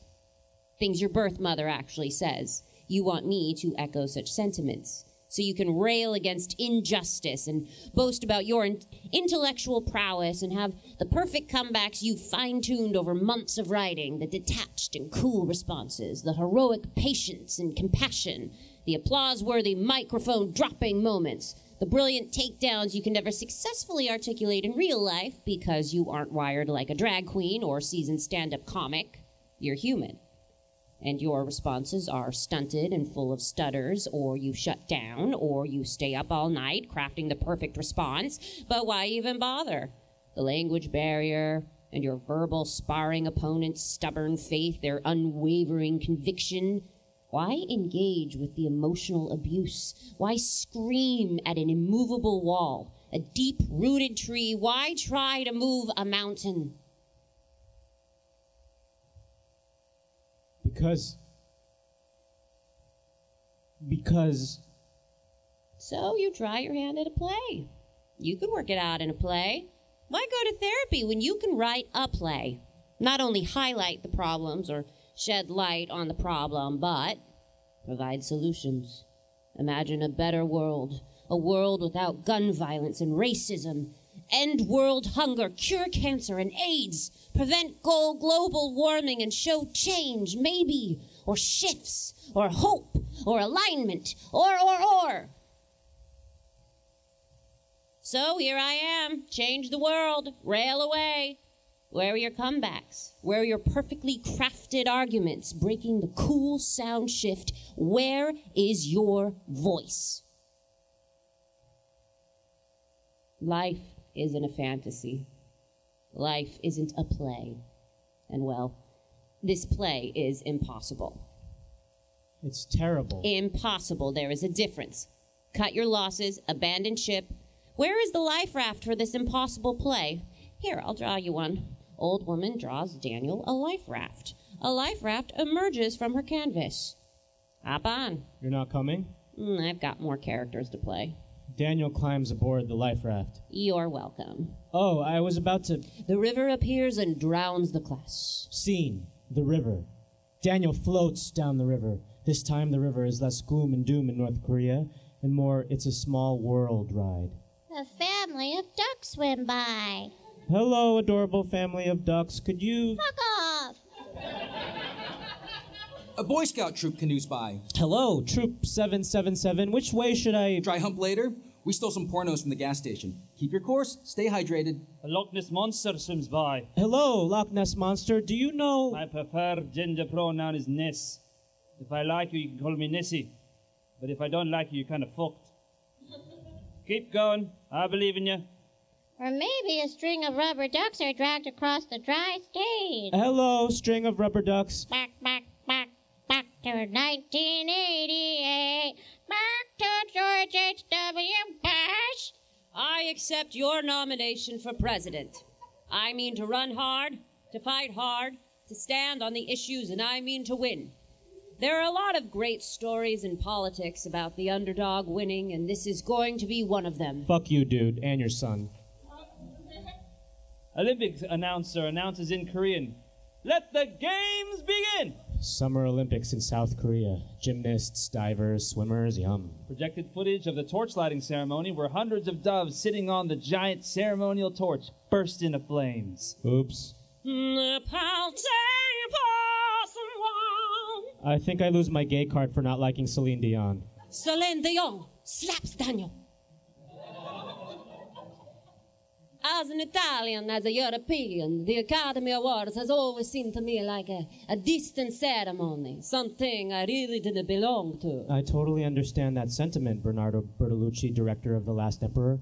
Things your birth mother actually says. You want me to echo such sentiments. So you can rail against injustice and boast about your in- intellectual prowess and have the perfect comebacks you've fine tuned over months of writing, the detached and cool responses, the heroic patience and compassion, the applause worthy microphone dropping moments, the brilliant takedowns you can never successfully articulate in real life because you aren't wired like a drag queen or seasoned stand up comic. You're human and your responses are stunted and full of stutters, or you shut down, or you stay up all night crafting the perfect response, but why even bother? The language barrier and your verbal sparring opponent's stubborn faith, their unwavering conviction. Why engage with the emotional abuse? Why scream at an immovable wall, a deep rooted tree? Why try to move a mountain? Because. Because. So you try your hand at a play. You can work it out in a play. Why go to therapy when you can write a play? Not only highlight the problems or shed light on the problem, but provide solutions. Imagine a better world, a world without gun violence and racism. End world hunger, cure cancer and AIDS, prevent global warming and show change, maybe, or shifts, or hope, or alignment, or, or, or. So here I am, change the world, rail away. Where are your comebacks? Where are your perfectly crafted arguments breaking the cool sound shift? Where is your voice? Life isn't a fantasy. Life isn't a play. And well, this play is impossible. It's terrible. Impossible. There is a difference. Cut your losses, abandon ship. Where is the life raft for this impossible play? Here, I'll draw you one. Old woman draws Daniel a life raft. A life raft emerges from her canvas. Hop on. You're not coming? Mm, I've got more characters to play. Daniel climbs aboard the life raft. You're welcome. Oh, I was about to. The river appears and drowns the class. Scene the river. Daniel floats down the river. This time the river is less gloom and doom in North Korea and more it's a small world ride. A family of ducks swim by. Hello, adorable family of ducks. Could you. Fuck off! A Boy Scout troop canoes by. Hello, Troop 777. Which way should I. Dry hump later? We stole some pornos from the gas station. Keep your course, stay hydrated. A Loch Ness monster swims by. Hello, Loch Ness Monster. Do you know. My preferred gender pronoun is Ness. If I like you, you can call me Nessie. But if I don't like you, you're kind of fucked. Keep going. I believe in you. Or maybe a string of rubber ducks are dragged across the dry stage. Hello, string of rubber ducks. Back, back, back, back to 1988. Back to George H.W. Bush. I accept your nomination for president. I mean to run hard, to fight hard, to stand on the issues, and I mean to win. There are a lot of great stories in politics about the underdog winning, and this is going to be one of them. Fuck you, dude, and your son. Olympics announcer announces in Korean. Let the games begin! Summer Olympics in South Korea. Gymnasts, divers, swimmers, yum. Projected footage of the torch lighting ceremony where hundreds of doves sitting on the giant ceremonial torch burst into flames. Oops. I think I lose my gay card for not liking Celine Dion. Celine Dion slaps Daniel. As an Italian, as a European, the Academy Awards has always seemed to me like a, a distant ceremony, something I really didn't belong to. I totally understand that sentiment, Bernardo Bertolucci, director of The Last Emperor.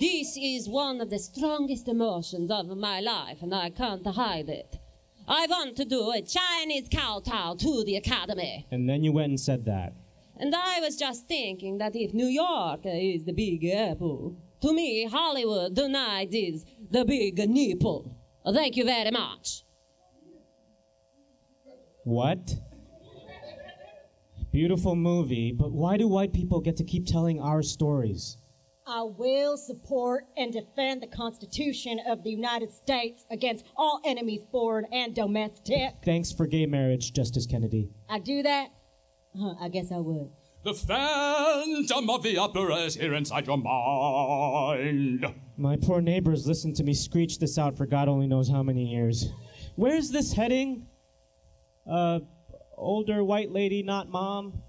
This is one of the strongest emotions of my life, and I can't hide it. I want to do a Chinese kowtow to the Academy. And then you went and said that. And I was just thinking that if New York is the big apple, to me, Hollywood tonight is the big nipple. Thank you very much. What? Beautiful movie, but why do white people get to keep telling our stories? I will support and defend the Constitution of the United States against all enemies, foreign and domestic. Thanks for gay marriage, Justice Kennedy. I do that? Huh, I guess I would. The phantom of the opera is here inside your mind. My poor neighbors listened to me screech this out for God only knows how many years. Where's this heading? Uh, older white lady, not mom.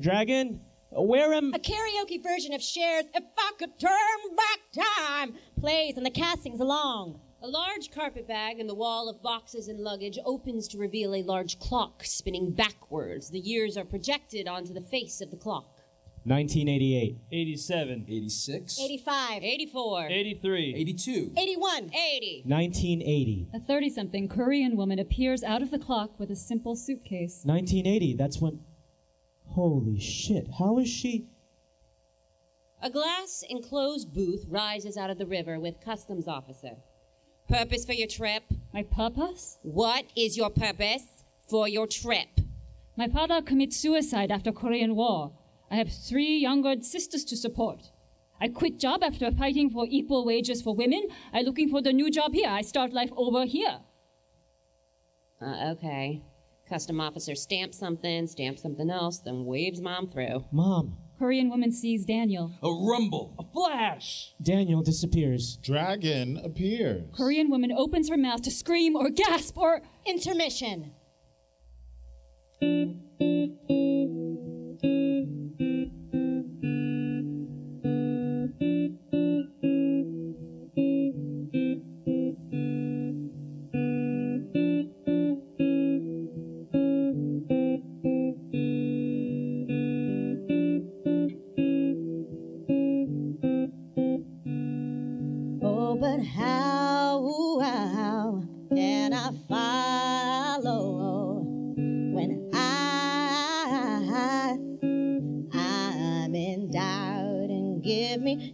Dragon? Where am. A karaoke version of Cher's If I Could Turn Back Time plays and the castings along. A large carpet bag in the wall of boxes and luggage opens to reveal a large clock spinning backwards. The years are projected onto the face of the clock. 1988. 87. 86. 85. 84. 83. 82. 81. 80. 1980. A 30 something Korean woman appears out of the clock with a simple suitcase. 1980. That's when. Holy shit. How is she. A glass enclosed booth rises out of the river with customs officer. Purpose for your trip? My purpose? What is your purpose for your trip? My father commits suicide after Korean War. I have three younger sisters to support. I quit job after fighting for equal wages for women. I'm looking for the new job here. I start life over here. Uh, okay. Custom officer stamps something, stamps something else, then waves mom through. Mom. Korean woman sees Daniel. A rumble. A flash. Daniel disappears. Dragon appears. Korean woman opens her mouth to scream or gasp or intermission.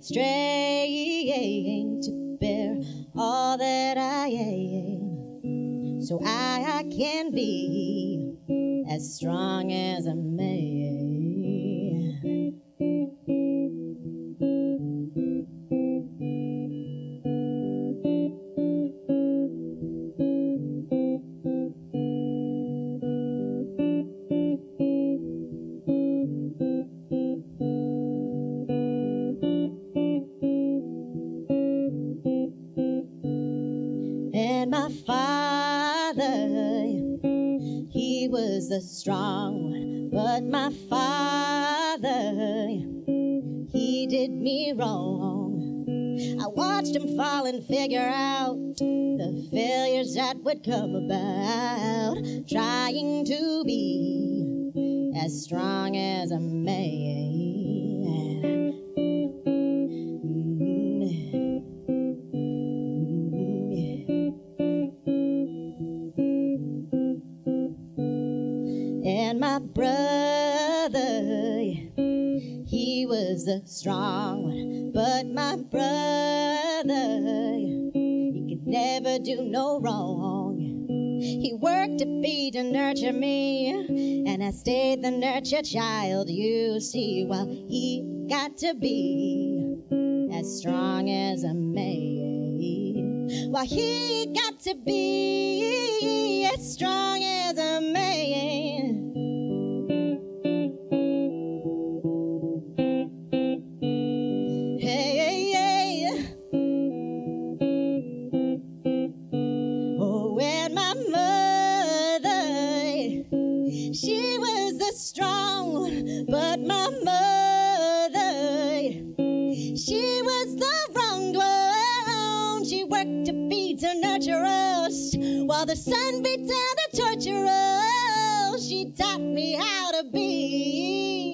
Strength to bear all that I am. So I, I can be as strong as a would come about, trying to be I stayed the nurture child, you see, while he got to be as strong as a man. While he got to be as strong as a man. To nurture us. While the sun beat down to torture us, she taught me how to be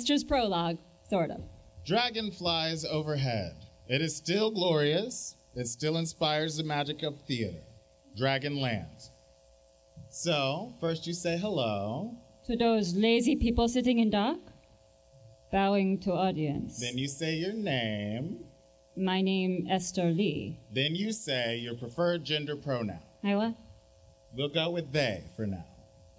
Scene Esther's prologue, sort of. Dragonflies overhead. It is still glorious. It still inspires the magic of theater. Dragonland. So, first you say hello, To those lazy people sitting in dock, bowing to audience. then you say your name, My name Esther Lee. then you say your preferred gender pronoun. I what? We'll go with they for now.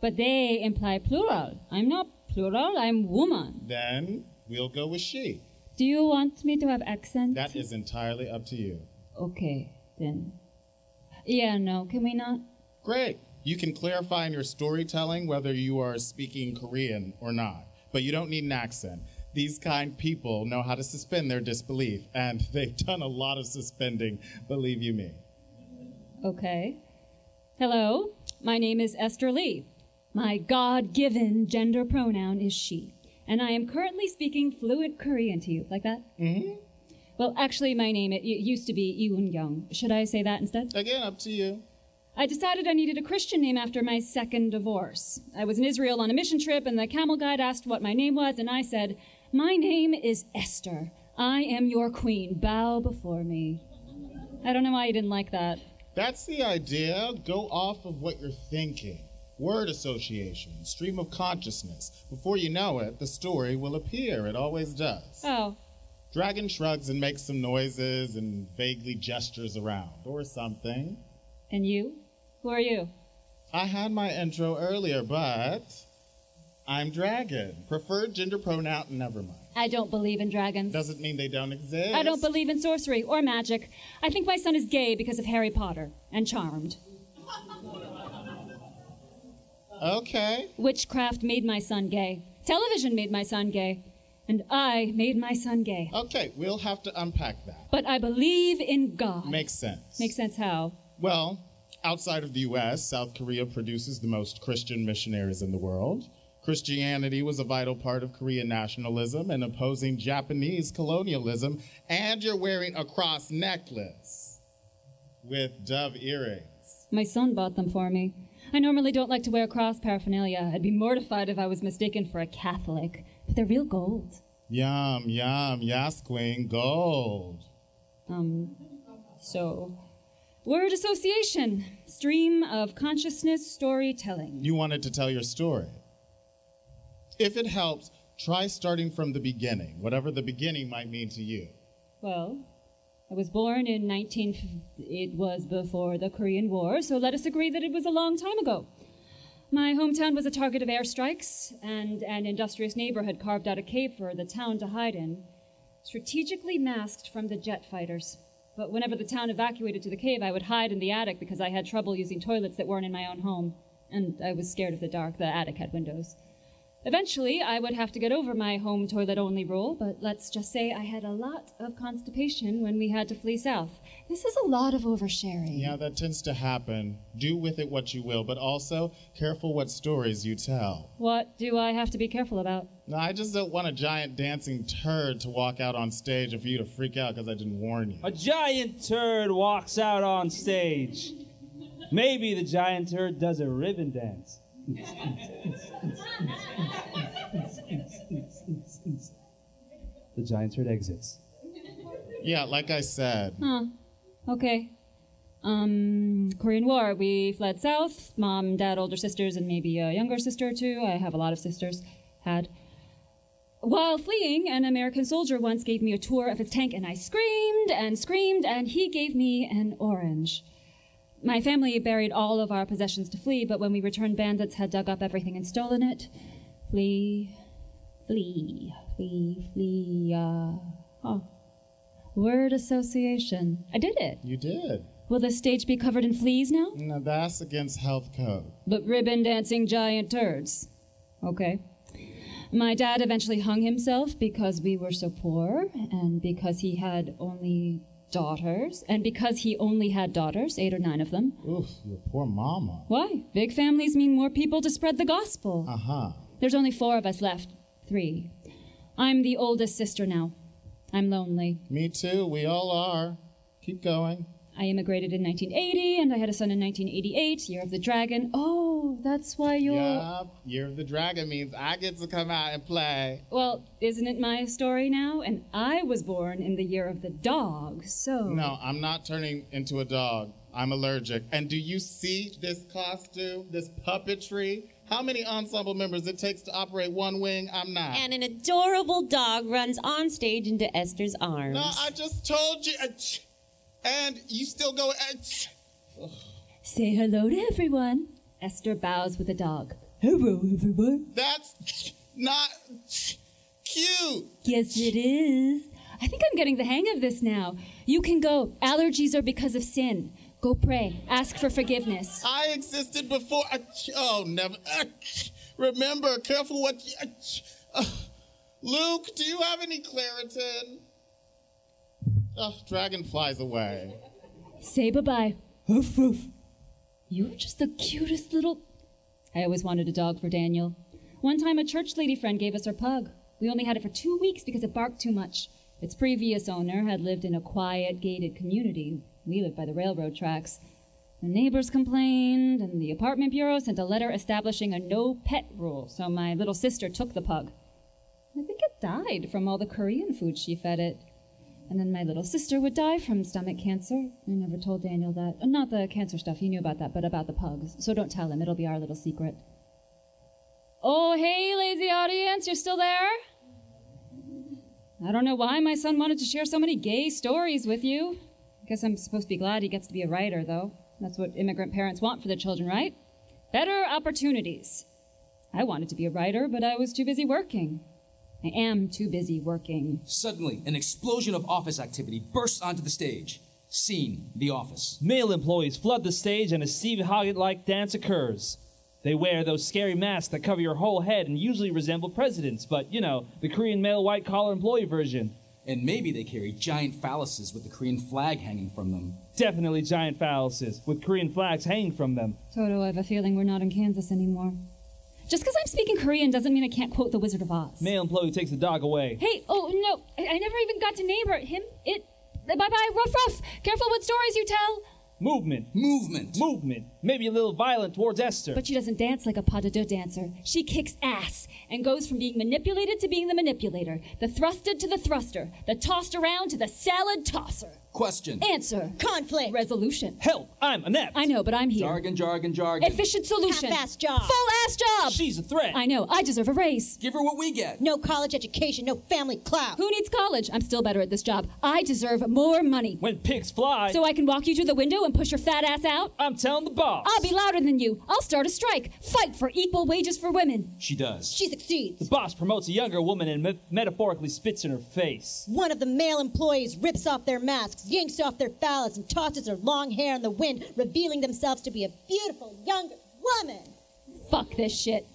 But they imply plural. I'm not plural, I'm woman. Then we'll go with she. Do you want me to have accent? That is entirely up to you. Okay, then. Yeah, no, can we not? Great. You can clarify in your storytelling whether you are speaking Korean or not, but you don't need an accent. These kind people know how to suspend their disbelief, and <laughs> they've done a lot of suspending, believe you me. Okay. Hello, my name is Esther Lee. My God given gender pronoun is she. And I am currently speaking fluent Korean to you. Like that? Mm-hmm. Well, actually, my name it, used to be Iwon Young. Should I say that instead? Again, up to you. I decided I needed a Christian name after my second divorce. I was in Israel on a mission trip, and the camel guide asked what my name was, and I said, My name is Esther. I am your queen. Bow before me. I don't know why you didn't like that. That's the idea. Go off of what you're thinking. Word association, stream of consciousness. Before you know it, the story will appear. It always does. Oh, Dragon shrugs and makes some noises and vaguely gestures around, or something. and you? Who are you? I had my intro earlier, but I'm Dragon. Preferred gender pronoun, never mind. I don't believe in dragons. Doesn't mean they don't exist. I don't believe in sorcery or magic. I think my son is gay because of Harry Potter and charmed. Okay. Witchcraft made my son gay. Television made my son gay. And I made my son gay. Okay, we'll have to unpack that. But I believe in God. Makes sense. Makes sense how? Well, outside of the US, South Korea produces the most Christian missionaries in the world. Christianity was a vital part of Korean nationalism and opposing Japanese colonialism. And you're wearing a cross necklace with dove earrings. My son bought them for me. I normally don't like to wear cross paraphernalia. I'd be mortified if I was mistaken for a Catholic. But they're real gold. Yum, yum, yes, queen, gold. Um, so, word association, stream of consciousness storytelling. You wanted to tell your story. If it helps, try starting from the beginning, whatever the beginning might mean to you. Well, I was born in 19. It was before the Korean War, so let us agree that it was a long time ago. My hometown was a target of airstrikes, and an industrious neighbor had carved out a cave for the town to hide in, strategically masked from the jet fighters. But whenever the town evacuated to the cave, I would hide in the attic because I had trouble using toilets that weren't in my own home, and I was scared of the dark. The attic had windows. Eventually, I would have to get over my home toilet only rule, but let's just say I had a lot of constipation when we had to flee south. This is a lot of oversharing. Yeah, that tends to happen. Do with it what you will, but also careful what stories you tell. What do I have to be careful about? No, I just don't want a giant dancing turd to walk out on stage and for you to freak out because I didn't warn you. A giant turd walks out on stage. Maybe the giant turd does a ribbon dance. The giant turd exits. Yeah, like I said. Huh. Okay. Um, Korean War. We fled south. Mom, dad, older sisters, and maybe a younger sister or two. I have a lot of sisters. Had. While fleeing, an American soldier once gave me a tour of his tank, and I screamed and screamed, and he gave me an orange. My family buried all of our possessions to flee, but when we returned, bandits had dug up everything and stolen it. Flee, flee, flee, flee. Uh, oh. Word association. I did it. You did. Will the stage be covered in fleas now? No, that's against health code. But ribbon dancing giant turds. Okay. My dad eventually hung himself because we were so poor, and because he had only daughters, and because he only had daughters, eight or nine of them. Oof, your poor mama. Why? Big families mean more people to spread the gospel. Uh huh. There's only four of us left. Three. I'm the oldest sister now. I'm lonely. Me too. We all are. Keep going. I immigrated in 1980, and I had a son in 1988, Year of the Dragon. Oh, that's why you're. Yup. Year of the Dragon means I get to come out and play. Well, isn't it my story now? And I was born in the year of the dog, so. No, I'm not turning into a dog. I'm allergic. And do you see this costume, this puppetry? How many ensemble members it takes to operate one wing? I'm not. And an adorable dog runs on stage into Esther's arms. no, I just told you. And you still go. uh, Say hello to everyone. Esther bows with a dog. Hello, everyone. That's not cute. Yes, it is. I think I'm getting the hang of this now. You can go. Allergies are because of sin. Go pray. Ask for forgiveness. I existed before. uh, Oh, never. uh, Remember, careful what. you- Luke, do you have any Claritin? Oh, dragon flies away. Say bye bye. Hoof, hoof. You're just the cutest little. I always wanted a dog for Daniel. One time, a church lady friend gave us her pug. We only had it for two weeks because it barked too much. Its previous owner had lived in a quiet, gated community. We lived by the railroad tracks. The neighbors complained, and the apartment bureau sent a letter establishing a no pet rule, so my little sister took the pug. I think it died from all the Korean food she fed it. And then my little sister would die from stomach cancer. I never told Daniel that. Not the cancer stuff, he knew about that, but about the pugs. So don't tell him, it'll be our little secret. Oh, hey, lazy audience, you're still there? I don't know why my son wanted to share so many gay stories with you. I Guess I'm supposed to be glad he gets to be a writer, though. That's what immigrant parents want for their children, right? Better opportunities. I wanted to be a writer, but I was too busy working. I am too busy working. Suddenly, an explosion of office activity bursts onto the stage. Scene The Office. Male employees flood the stage and a Steve Hoggett like dance occurs. They wear those scary masks that cover your whole head and usually resemble presidents, but you know, the Korean male white collar employee version. And maybe they carry giant phalluses with the Korean flag hanging from them. Definitely giant phalluses with Korean flags hanging from them. Toto, I have a feeling we're not in Kansas anymore. Just because I'm speaking Korean doesn't mean I can't quote The Wizard of Oz. Male employee takes the dog away. Hey, oh no, I, I never even got to name her. Him, it. Bye bye, ruff ruff. Careful what stories you tell. Movement. Movement. Movement. Maybe a little violent towards Esther. But she doesn't dance like a pas de deux dancer. She kicks ass and goes from being manipulated to being the manipulator, the thrusted to the thruster, the tossed around to the salad tosser. Question. Answer. Conflict. Resolution. Help! I'm inept. I know, but I'm here. Jargon, jargon, jargon. Efficient solution. Half-ass job. Full ass job. She's a threat. I know. I deserve a raise. Give her what we get. No college education, no family clout. Who needs college? I'm still better at this job. I deserve more money. When pigs fly. So I can walk you through the window and push your fat ass out? I'm telling the boss. I'll be louder than you. I'll start a strike. Fight for equal wages for women. She does. She succeeds. The boss promotes a younger woman and me- metaphorically spits in her face. One of the male employees rips off their masks, yanks off their phallus, and tosses her long hair in the wind, revealing themselves to be a beautiful younger woman. Fuck this shit.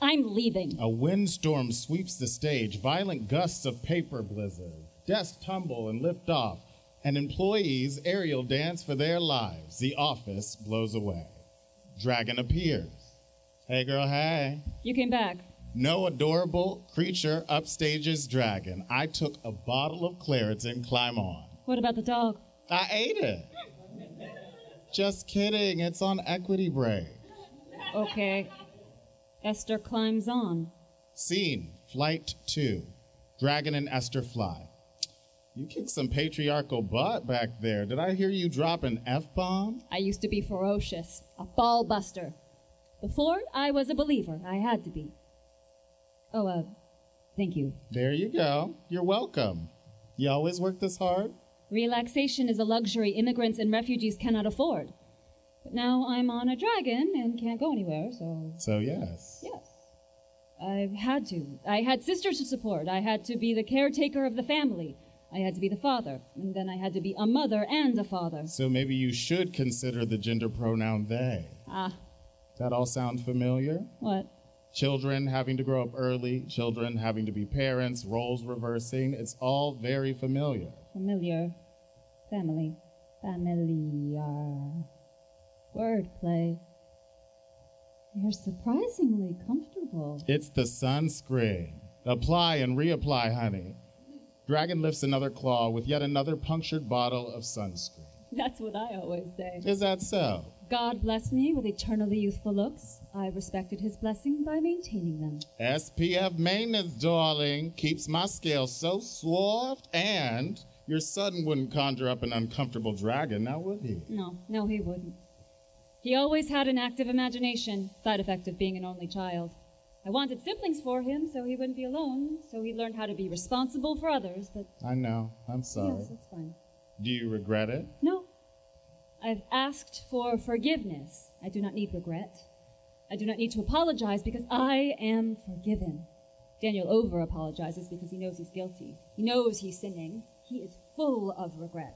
I'm leaving. A windstorm sweeps the stage, violent gusts of paper blizzard. Desks tumble and lift off, and employees aerial dance for their lives. The office blows away. Dragon appears. Hey, girl, hey. You came back. No adorable creature upstages dragon. I took a bottle of Claritin, climb on. What about the dog? I ate it. Just kidding. It's on equity break. Okay. Esther climbs on. Scene Flight 2. Dragon and Esther fly. You kicked some patriarchal butt back there. Did I hear you drop an F bomb? I used to be ferocious, a ball buster. Before, I was a believer. I had to be. Oh, uh, thank you. There you go. You're welcome. You always work this hard? Relaxation is a luxury immigrants and refugees cannot afford. But now I'm on a dragon and can't go anywhere, so. So, yes. Yes. I've had to. I had sisters to support. I had to be the caretaker of the family. I had to be the father. And then I had to be a mother and a father. So maybe you should consider the gender pronoun they. Ah, That all sound familiar? what? Children having to grow up early, children having to be parents, roles reversing. It's all very familiar. Familiar. Family. Familiar. Wordplay. You're surprisingly comfortable. It's the sunscreen. Apply and reapply, honey. Dragon lifts another claw with yet another punctured bottle of sunscreen. That's what I always say. Is that so? God blessed me with eternally youthful looks. I respected his blessing by maintaining them. SPF maintenance, darling, keeps my scale so soft, and your son wouldn't conjure up an uncomfortable dragon, now would he? No, no, he wouldn't. He always had an active imagination, side effect of being an only child. I wanted siblings for him so he wouldn't be alone, so he learned how to be responsible for others, but I know. I'm sorry. yes, that's fine. Do you regret it? No. I've asked for forgiveness. I do not need regret. I do not need to apologize because I am forgiven. Daniel over apologizes because he knows he's guilty. He knows he's sinning. He is full of regret.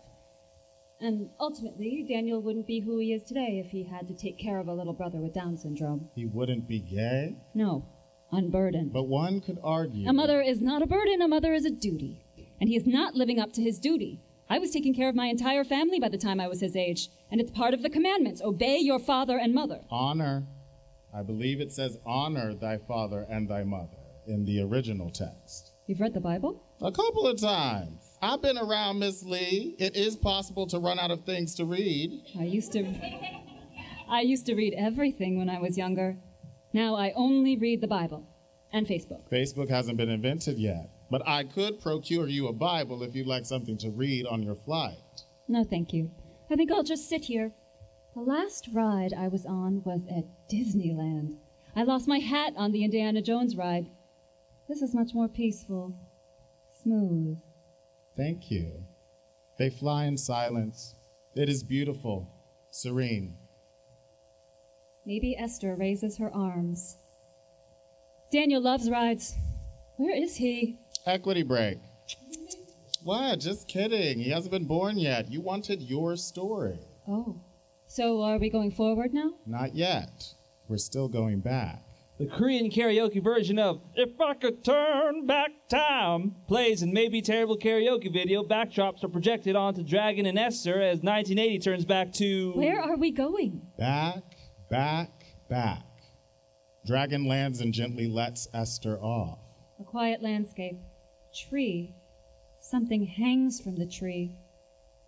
And ultimately, Daniel wouldn't be who he is today if he had to take care of a little brother with Down syndrome. He wouldn't be gay? No, unburdened. But one could argue. A mother is not a burden, a mother is a duty. And he is not living up to his duty. I was taking care of my entire family by the time I was his age, and it's part of the commandments obey your father and mother. Honor. I believe it says, honor thy father and thy mother in the original text. You've read the Bible? A couple of times. I've been around Miss Lee. It is possible to run out of things to read. I used to I used to read everything when I was younger. Now I only read the Bible and Facebook. Facebook hasn't been invented yet, but I could procure you a Bible if you'd like something to read on your flight. No, thank you. I think I'll just sit here. The last ride I was on was at Disneyland. I lost my hat on the Indiana Jones ride. This is much more peaceful, smooth. Thank you. They fly in silence. It is beautiful, serene. Maybe Esther raises her arms. Daniel loves rides. Where is he? Equity break. What? Just kidding. He hasn't been born yet. You wanted your story. Oh. So are we going forward now? Not yet. We're still going back. The Korean karaoke version of If I Could Turn Back Time plays in maybe terrible karaoke video. Backdrops are projected onto Dragon and Esther as 1980 turns back to. Where are we going? Back, back, back. Dragon lands and gently lets Esther off. A quiet landscape. Tree. Something hangs from the tree.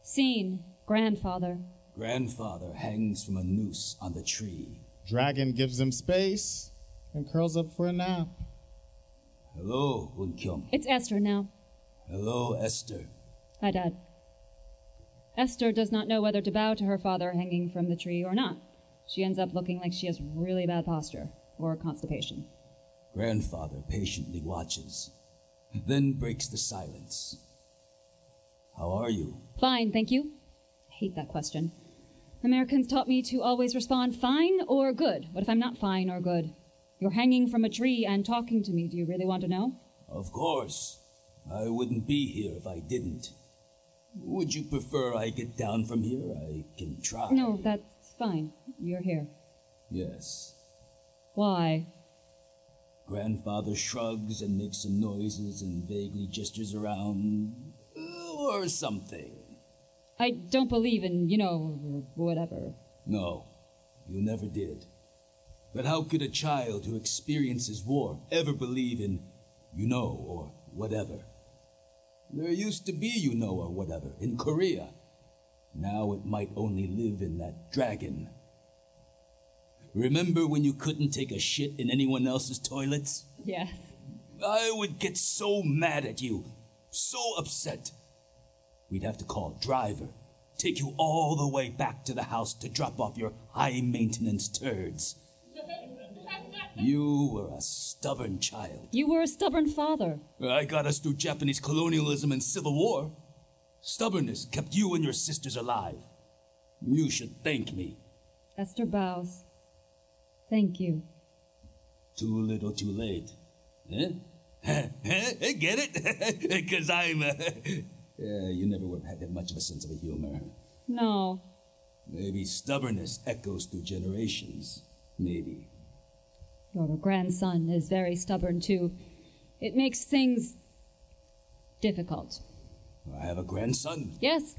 Scene. Grandfather. Grandfather hangs from a noose on the tree. Dragon gives him space and curls up for a nap. Hello, Unkyung. It's Esther now. Hello, Esther. Hi, Dad. Esther does not know whether to bow to her father hanging from the tree or not. She ends up looking like she has really bad posture or constipation. Grandfather patiently watches, then breaks the silence. How are you? Fine, thank you. I hate that question. Americans taught me to always respond fine or good. What if I'm not fine or good? You're hanging from a tree and talking to me. Do you really want to know? Of course. I wouldn't be here if I didn't. Would you prefer I get down from here? I can try. No, that's fine. You're here. Yes. Why? Grandfather shrugs and makes some noises and vaguely gestures around. uh, Or something. I don't believe in, you know, whatever. No, you never did. But how could a child who experiences war ever believe in, you know, or whatever? There used to be, you know, or whatever, in Korea. Now it might only live in that dragon. Remember when you couldn't take a shit in anyone else's toilets? Yes. I would get so mad at you, so upset. We'd have to call a driver, take you all the way back to the house to drop off your high maintenance turds. You were a stubborn child. You were a stubborn father. I got us through Japanese colonialism and civil war. Stubbornness kept you and your sisters alive. You should thank me. Esther bows. Thank you. Too little, too late. Huh? Eh? <laughs> Eh? Eh, get it? <laughs> Because I'm. Uh, <laughs> yeah, you never would have had much of a sense of a humor. No. Maybe stubbornness echoes through generations. Maybe. Your grandson is very stubborn, too. It makes things difficult. I have a grandson. Yes,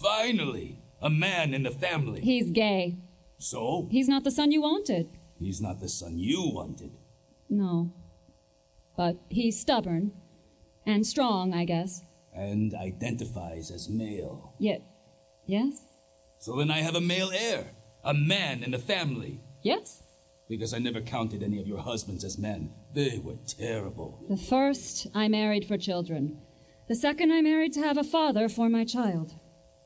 Finally, a man in the family. he's gay. So? He's not the son you wanted. He's not the son you wanted. No. But he's stubborn. And strong, I guess. And identifies as male. Yet. Yes? So then I have a male heir. A man in the family. Yes? Because I never counted any of your husbands as men. They were terrible. The first I married for children. The second I married to have a father for my child.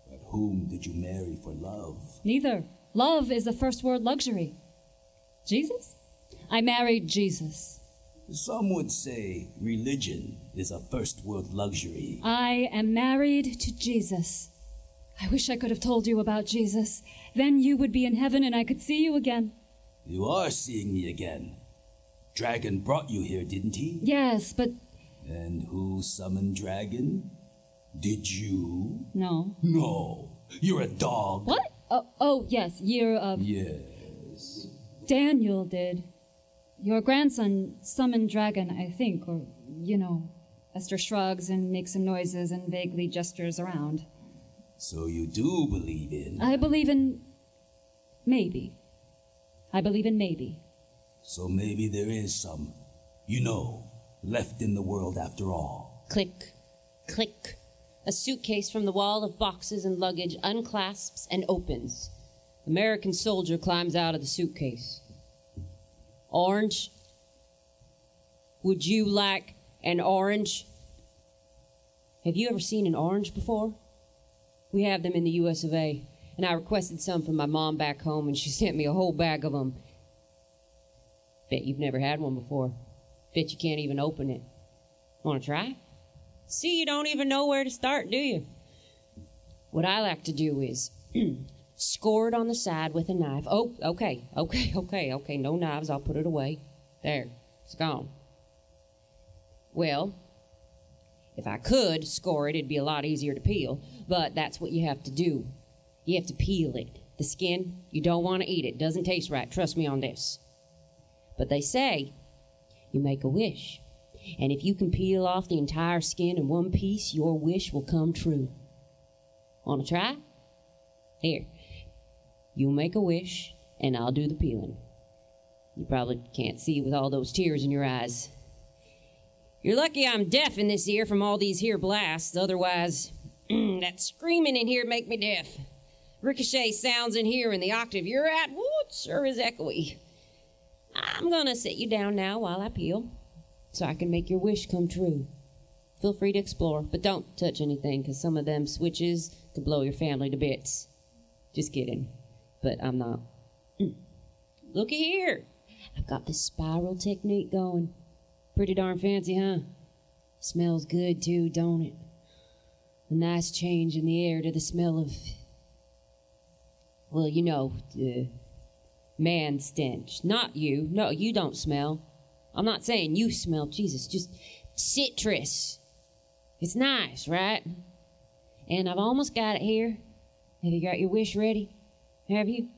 But whom did you marry for love? Neither. Love is the first world luxury. Jesus? I married Jesus. Some would say religion is a first world luxury. I am married to Jesus. I wish I could have told you about Jesus. Then you would be in heaven and I could see you again. You are seeing me again. Dragon brought you here, didn't he? Yes, but And who summoned Dragon? Did you? no. No. You're a dog. What? Oh, oh yes, year of. Yes. Daniel did. Your grandson summoned dragon, I think, or, you know. Esther shrugs and makes some noises and vaguely gestures around. So you do believe in. I believe in. maybe. I believe in maybe. So maybe there is some, you know, left in the world after all. Click, click. A suitcase from the wall of boxes and luggage unclasps and opens. American soldier climbs out of the suitcase. Orange? Would you like an orange? Have you ever seen an orange before? We have them in the US of A, and I requested some from my mom back home, and she <laughs> sent me a whole bag of them. Bet you've never had one before. Bet you can't even open it. Want to try? See, you don't even know where to start, do you? What I like to do is <clears throat> score it on the side with a knife. Oh, okay, okay, <laughs> okay, okay. No knives. I'll put it away. There, it's gone. Well, if I could score it, it'd be a lot easier to peel, but that's what you have to do. You have to peel it. The skin, you don't want to eat it. Doesn't taste right. Trust me on this. But they say you make a wish. And if you can peel off the entire skin in one piece, your wish will come true. Want to try? Here. You'll make a wish, and I'll do the peeling. You probably can't see with all those tears in your eyes. You're lucky I'm deaf in this ear from all these here blasts. Otherwise, <clears throat> that screaming in here make me deaf. Ricochet sounds in here in the octave you're at, woo, sure is echoey. I'm gonna sit you down now while I peel, so I can make your wish come true. Feel free to explore, but don't touch anything, because some of them switches could blow your family to bits. Just kidding. But I'm not. Mm. Looky here. I've got this spiral technique going. Pretty darn fancy, huh? Smells good too, don't it? A nice change in the air to the smell of. Well, you know, man stench. Not you. No, you don't smell. I'm not saying you smell, Jesus, just citrus. It's nice, right? And I've almost got it here. Have you got your wish ready? Have you?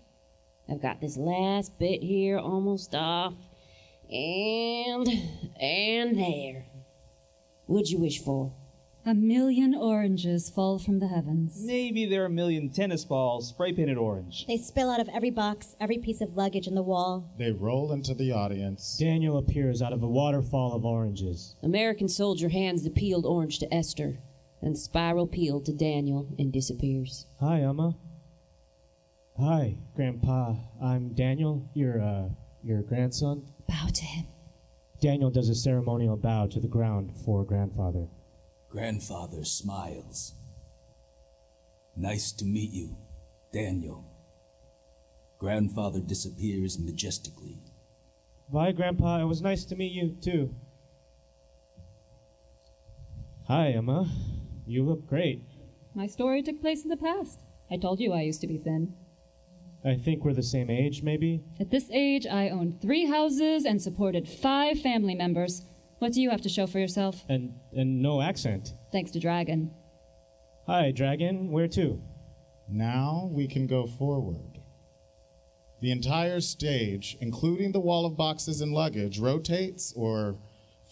I've got this last bit here almost off. And, and there. What'd you wish for? A million oranges fall from the heavens. Maybe there are a million tennis balls spray painted orange. They spill out of every box, every piece of luggage in the wall. They roll into the audience. Daniel appears out of a waterfall of oranges. American soldier hands the peeled orange to Esther, then spiral peel to Daniel and disappears. Hi, Emma. Hi, Grandpa. I'm Daniel, your uh, your grandson. Bow to him. Daniel does a ceremonial bow to the ground for grandfather. Grandfather smiles. Nice to meet you, Daniel. Grandfather disappears majestically. Bye, Grandpa. It was nice to meet you too. Hi, Emma. You look great. My story took place in the past. I told you I used to be thin. I think we're the same age, maybe. At this age, I owned three houses and supported five family members. What do you have to show for yourself? And and no accent. Thanks to Dragon. Hi, Dragon. Where to? Now we can go forward. The entire stage, including the wall of boxes and luggage, rotates or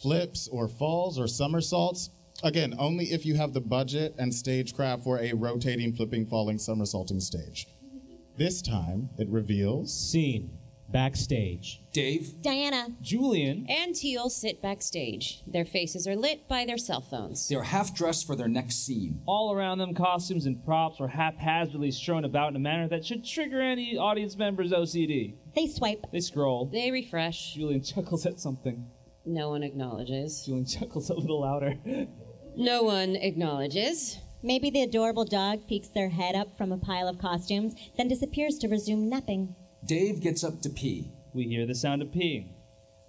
flips or falls or somersaults. Again, only if you have the budget and stagecraft for a rotating, flipping, falling, somersaulting stage. This time, it reveals Scene. Backstage. Dave? Diana. Julian. And Teal sit backstage. Their faces are lit by their cell phones. They're half dressed for their next scene. All around them, costumes and props were haphazardly strewn about in a manner that should trigger any audience member's OCD. They swipe. They scroll. They refresh. Julian chuckles at something. No one acknowledges. Julian chuckles a little louder. No one acknowledges. Maybe the adorable dog peeks their head up from a pile of costumes, then disappears to resume napping. Dave gets up to pee. We hear the sound of peeing.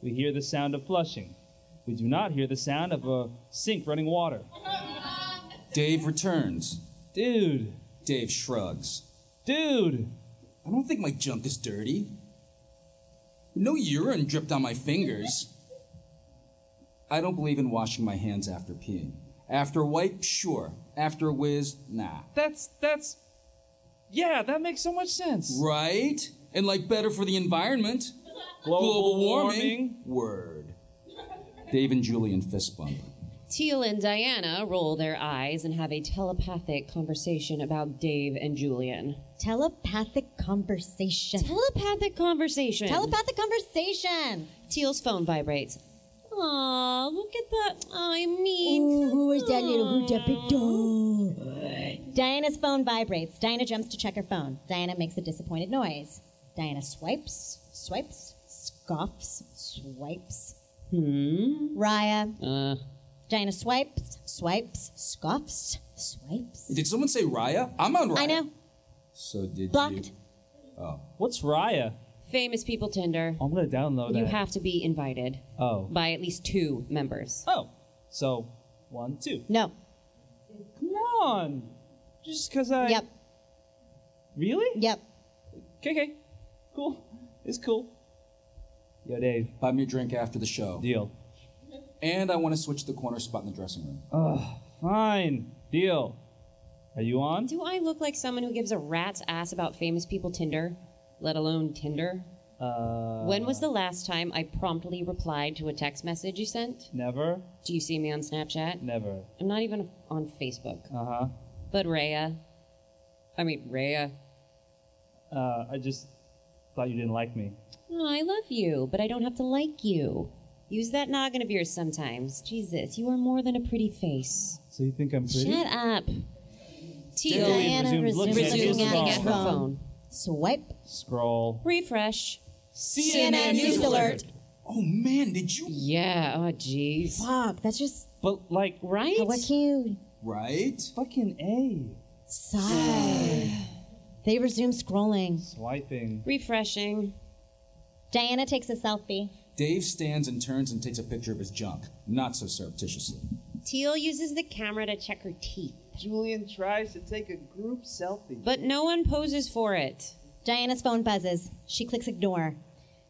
We hear the sound of flushing. We do not hear the sound of a sink running water. Dave returns. Dude. Dave shrugs. Dude. I don't think my junk is dirty. No urine dripped on my fingers. I don't believe in washing my hands after peeing. After a wipe, sure. After a whiz, nah. That's that's Yeah, that makes so much sense. Right? And like better for the environment. Global warming. Word. Dave and Julian fist bump. Teal and Diana roll their eyes and have a telepathic conversation about Dave and Julian. Telepathic conversation. Telepathic conversation. Telepathic conversation. Teal's phone vibrates. Aw, look at that. I mean, Ooh, who is that little who's that big dog? Diana's phone vibrates. Diana jumps to check her phone. Diana makes a disappointed noise. Diana swipes, swipes, scoffs, swipes. Hmm. Raya. Uh. Diana swipes, swipes, scoffs, swipes. Did someone say Raya? I'm on Raya. I know. So did Blocked. you? Oh. What's Raya? Famous people Tinder. I'm gonna download that. You have to be invited Oh. by at least two members. Oh. So one, two. No. Come on. Just cause I Yep. Really? Yep. Okay, okay. Cool. It's cool. Yo, Dave. Buy me a drink after the show. Deal. And I want to switch the corner spot in the dressing room. Ugh, fine. Deal. Are you on? Do I look like someone who gives a rat's ass about famous people Tinder, let alone Tinder? Uh. when was the last time I promptly replied to a text message you sent? Never. Do you see me on Snapchat? Never. I'm not even on Facebook. Uh huh. But Rhea. I mean, Rhea. Uh, I just thought you didn't like me. Oh, I love you, but I don't have to like you. Use that noggin of yours sometimes. Jesus, you are more than a pretty face. So you think I'm pretty? Shut up. Teal. Diana resumes looking resumes at looking at her phone. Swipe. Scroll. Refresh. CNN News Alert. Oh man, did you? Yeah, oh jeez. Fuck, that's just But like, Right? how cute. Right? fucking a. Sigh. They resume scrolling. Swiping. Refreshing. Diana takes a selfie. Dave stands and turns and takes a picture of his junk, not so surreptitiously. Teal uses the camera to check her teeth, Julian tries to take a group selfie. but no one poses for it. Diana's phone buzzes. She clicks ignore.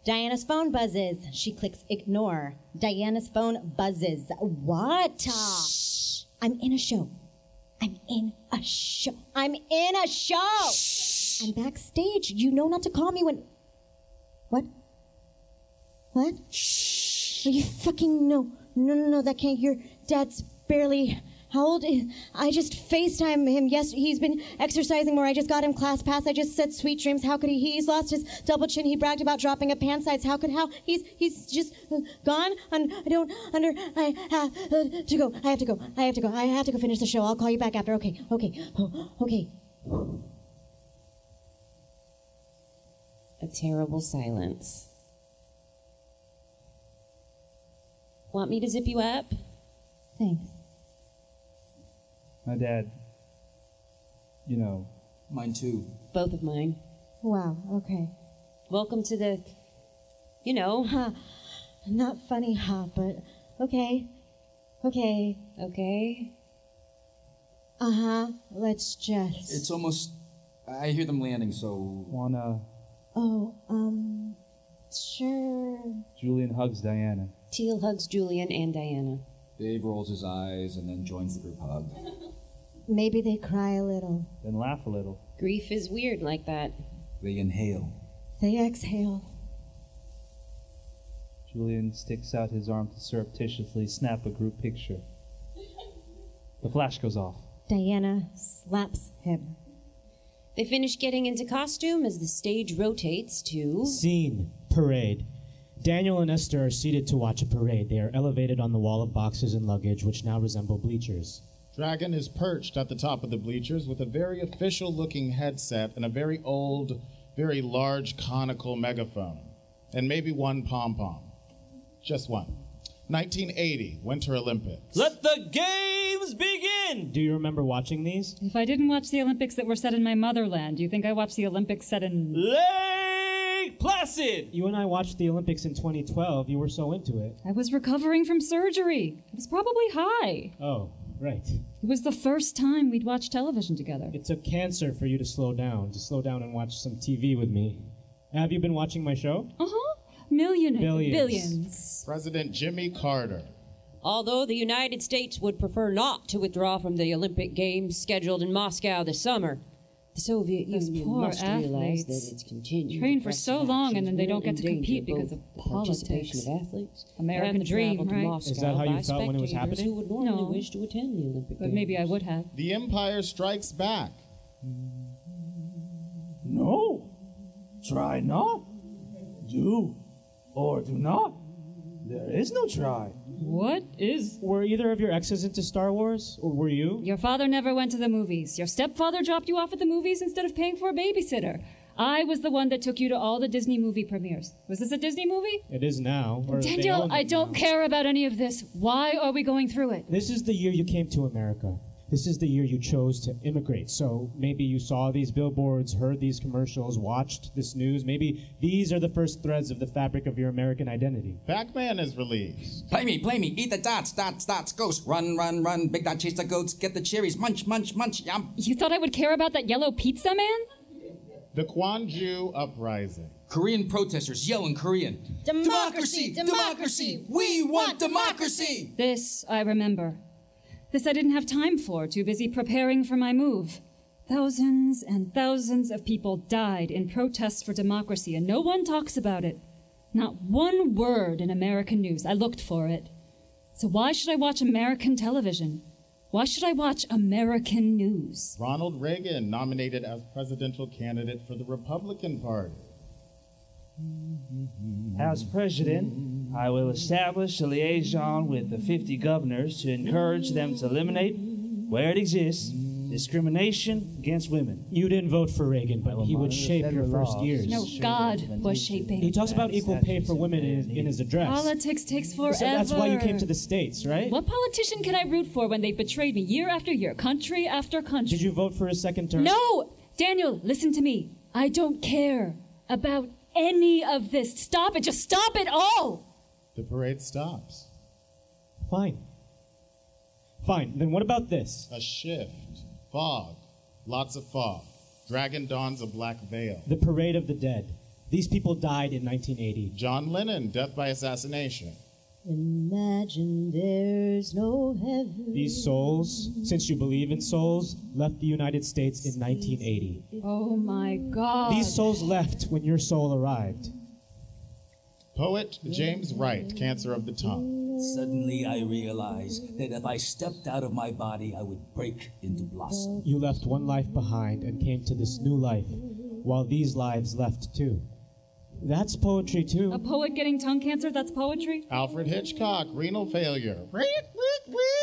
Diana's phone buzzes. She clicks ignore. Diana's phone buzzes. What? Shh. I'm in a show. I'm in a show. I'm in a show. I'm backstage. You know not to call me when. What? What? Are you fucking no? No, no, no. That can't. Your dad's barely How old? is- I just FaceTime him. Yes, he's been exercising more. I just got him class pass. I just said sweet dreams. How could he? He's lost his double chin. He bragged about dropping a pant size. How could how? He's he's just uh, gone. And I don't under. I have uh, to go. I have to go. I have to go. I have to go finish the show. I'll call you back after. Okay. Okay. Oh, okay. A terrible silence. Want me to zip you up? Thanks. My dad, you know. Mine too. Both of mine. Wow. Okay. Welcome to the, you know. Huh. Not funny, huh? But okay. Okay. Okay. Uh huh. Let's just. It's almost. I hear them landing, so. Wanna. Oh, um. Sure. Julian hugs Diana. Teal hugs Julian and Diana. Dave rolls his eyes and then joins the group hug. Maybe they cry a little. Then laugh a little. Grief is weird like that. They inhale. They exhale. Julian sticks out his arm to surreptitiously snap a group picture. The flash goes off. Diana slaps him. They finish getting into costume as the stage rotates to. Scene parade. Daniel and Esther are seated to watch a parade. They are elevated on the wall of boxes and luggage, which now resemble bleachers. Dragon is perched at the top of the bleachers with a very official looking headset and a very old, very large conical megaphone. And maybe one pom pom. Just one. 1980, Winter Olympics. Let the games begin! Do you remember watching these? If I didn't watch the Olympics that were set in my motherland, do you think I watched the Olympics set in. Lake Placid! You and I watched the Olympics in 2012. You were so into it. I was recovering from surgery. I was probably high. Oh, right. It was the first time we'd watched television together. It took cancer for you to slow down, to slow down and watch some TV with me. Have you been watching my show? Uh huh. Million Billions. billions. President Jimmy Carter. Although the United States would prefer not to withdraw from the Olympic Games scheduled in Moscow this summer, the Soviet Those Union poor must realize athletes that its continued train for so long and then they don't get to compete because of the participation politics. of athletes American and the dream, travel to right? Moscow Is that how you felt when it was happening? Who would normally No. wish to attend the Olympic But Games. maybe I would have. The Empire Strikes Back. No. Try not. Do or do not. There is no try. What is. Were either of your exes into Star Wars? Or were you? Your father never went to the movies. Your stepfather dropped you off at the movies instead of paying for a babysitter. I was the one that took you to all the Disney movie premieres. Was this a Disney movie? It is now. Daniel, I don't now. care about any of this. Why are we going through it? This is the year you came to America. This is the year you chose to immigrate. So maybe you saw these billboards, heard these commercials, watched this news. Maybe these are the first threads of the fabric of your American identity. Pac-Man is released. Play me, play me, eat the dots, dots, dots, ghost. Run, run, run, big dot, chase the goats, get the cherries, munch, munch, munch, yum. You thought I would care about that yellow pizza man? The Gwangju Uprising. Korean protesters yell in Korean. Democracy, democracy, we want democracy! This I remember. This I didn't have time for, too busy preparing for my move. Thousands and thousands of people died in protests for democracy, and no one talks about it. Not one word in American news. I looked for it. So why should I watch American television? Why should I watch American news? Ronald Reagan nominated as presidential candidate for the Republican Party. As president, I will establish a liaison with the 50 governors to encourage them to eliminate, where it exists, discrimination against women. You didn't vote for Reagan, but he would shape your first years. No, God was shaping. He talks about equal pay for women in, in his address. Politics takes forever. So that's why you came to the States, right? What politician can I root for when they betrayed me year after year, country after country? Did you vote for his second term? No! Daniel, listen to me. I don't care about any of this. Stop it. Just stop it all. The parade stops. Fine. Fine. Then what about this? A shift. Fog. Lots of fog. Dragon dons a black veil. The Parade of the Dead. These people died in 1980. John Lennon, death by assassination. Imagine there's no heaven. These souls, since you believe in souls, left the United States in 1980. Oh my God. These souls left when your soul arrived. Poet James Wright, Cancer of the Tongue. Suddenly, I realized that if I stepped out of my body, I would break into blossom. You left one life behind and came to this new life, while these lives left too. That's poetry too. A poet getting tongue cancer, that's poetry? Alfred Hitchcock, renal failure.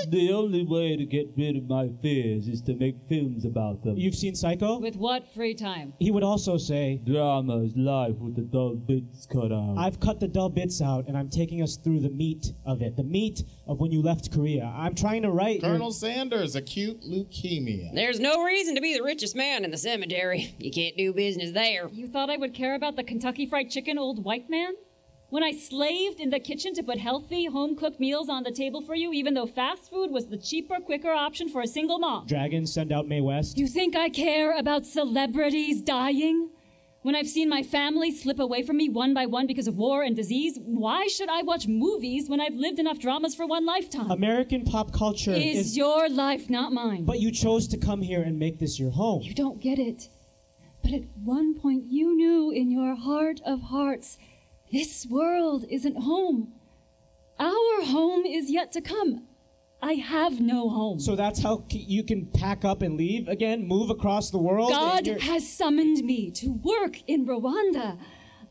The only way to get rid of my fears is to make films about them. You've seen Psycho? With what free time? He would also say, Drama is life with the dull bits cut out. I've cut the dull bits out and I'm taking us through the meat of it. The meat of when you left Korea. I'm trying to write. your- Colonel Sanders, acute leukemia. There's no reason to be the richest man in the cemetery. You can't do business there. You thought I would care about the Kentucky Fried Chicken old white man? When I slaved in the kitchen to put healthy, home cooked meals on the table for you, even though fast food was the cheaper, quicker option for a single mom. Dragons send out Mae West. You think I care about celebrities dying? When I've seen my family slip away from me one by one because of war and disease, why should I watch movies when I've lived enough dramas for one lifetime? American pop culture is, is. your life, not mine. But you chose to come here and make this your home. You don't get it. But at one point, you knew in your heart of hearts this world isn't home. Our home is yet to come. I have no home. So that's how you can pack up and leave again, move across the world. God has summoned me to work in Rwanda.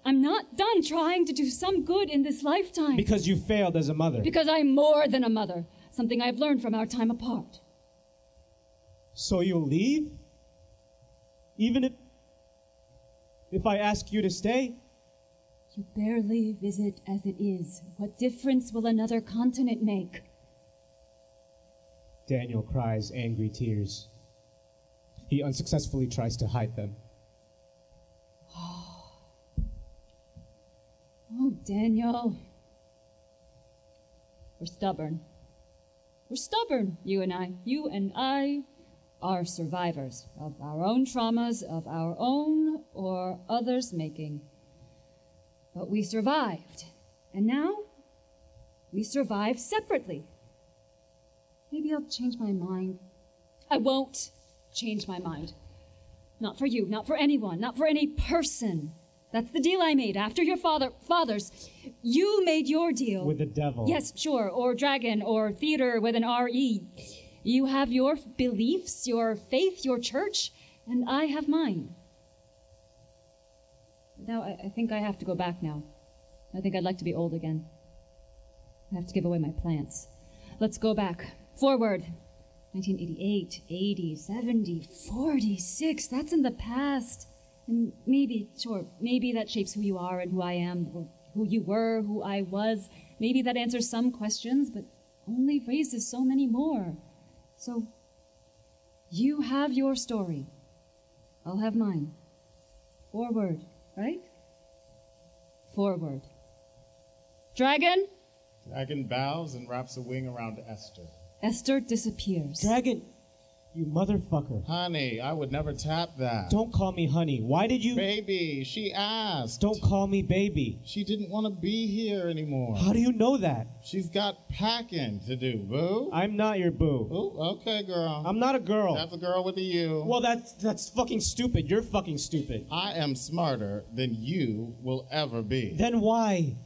I'm not done trying to do some good in this lifetime. Because you failed as a mother. Because I'm more than a mother, something I've learned from our time apart. So you'll leave? Even if. If I ask you to stay? You barely visit as it is. What difference will another continent make? Daniel cries angry tears. He unsuccessfully tries to hide them. <sighs> Oh, Daniel. We're stubborn. We're stubborn, you and I. You and I are survivors of our own traumas, of our own or others' making. But we survived. And now we survive separately. Maybe I'll change my mind. I won't change my mind. Not for you, not for anyone, not for any person. That's the deal I made after your father fathers. You made your deal. With the devil. Yes, sure, or dragon, or theater with an R-E. You have your beliefs, your faith, your church, and I have mine. Now, I, I think I have to go back now. I think I'd like to be old again. I have to give away my plants. Let's go back. Forward. 1988, 80, 70, 46. That's in the past. And maybe, sure, maybe that shapes who you are and who I am, or who you were, who I was. Maybe that answers some questions, but only raises so many more. So, you have your story. I'll have mine. Forward, right? Forward. Dragon, Dragon bows and wraps a wing around Esther. Esther disappears. Dragon, you motherfucker. Honey, I would never tap that. Don't call me honey. Why did you. Baby, she asked. Don't call me baby. She didn't want to be here anymore. How do you know that? She's got packing to do, boo. I'm not your boo. Ooh, okay, girl. I'm not a girl. That's a girl with a U. Well, that's that's fucking stupid. You're fucking stupid. I am smarter than you will ever be. Then why?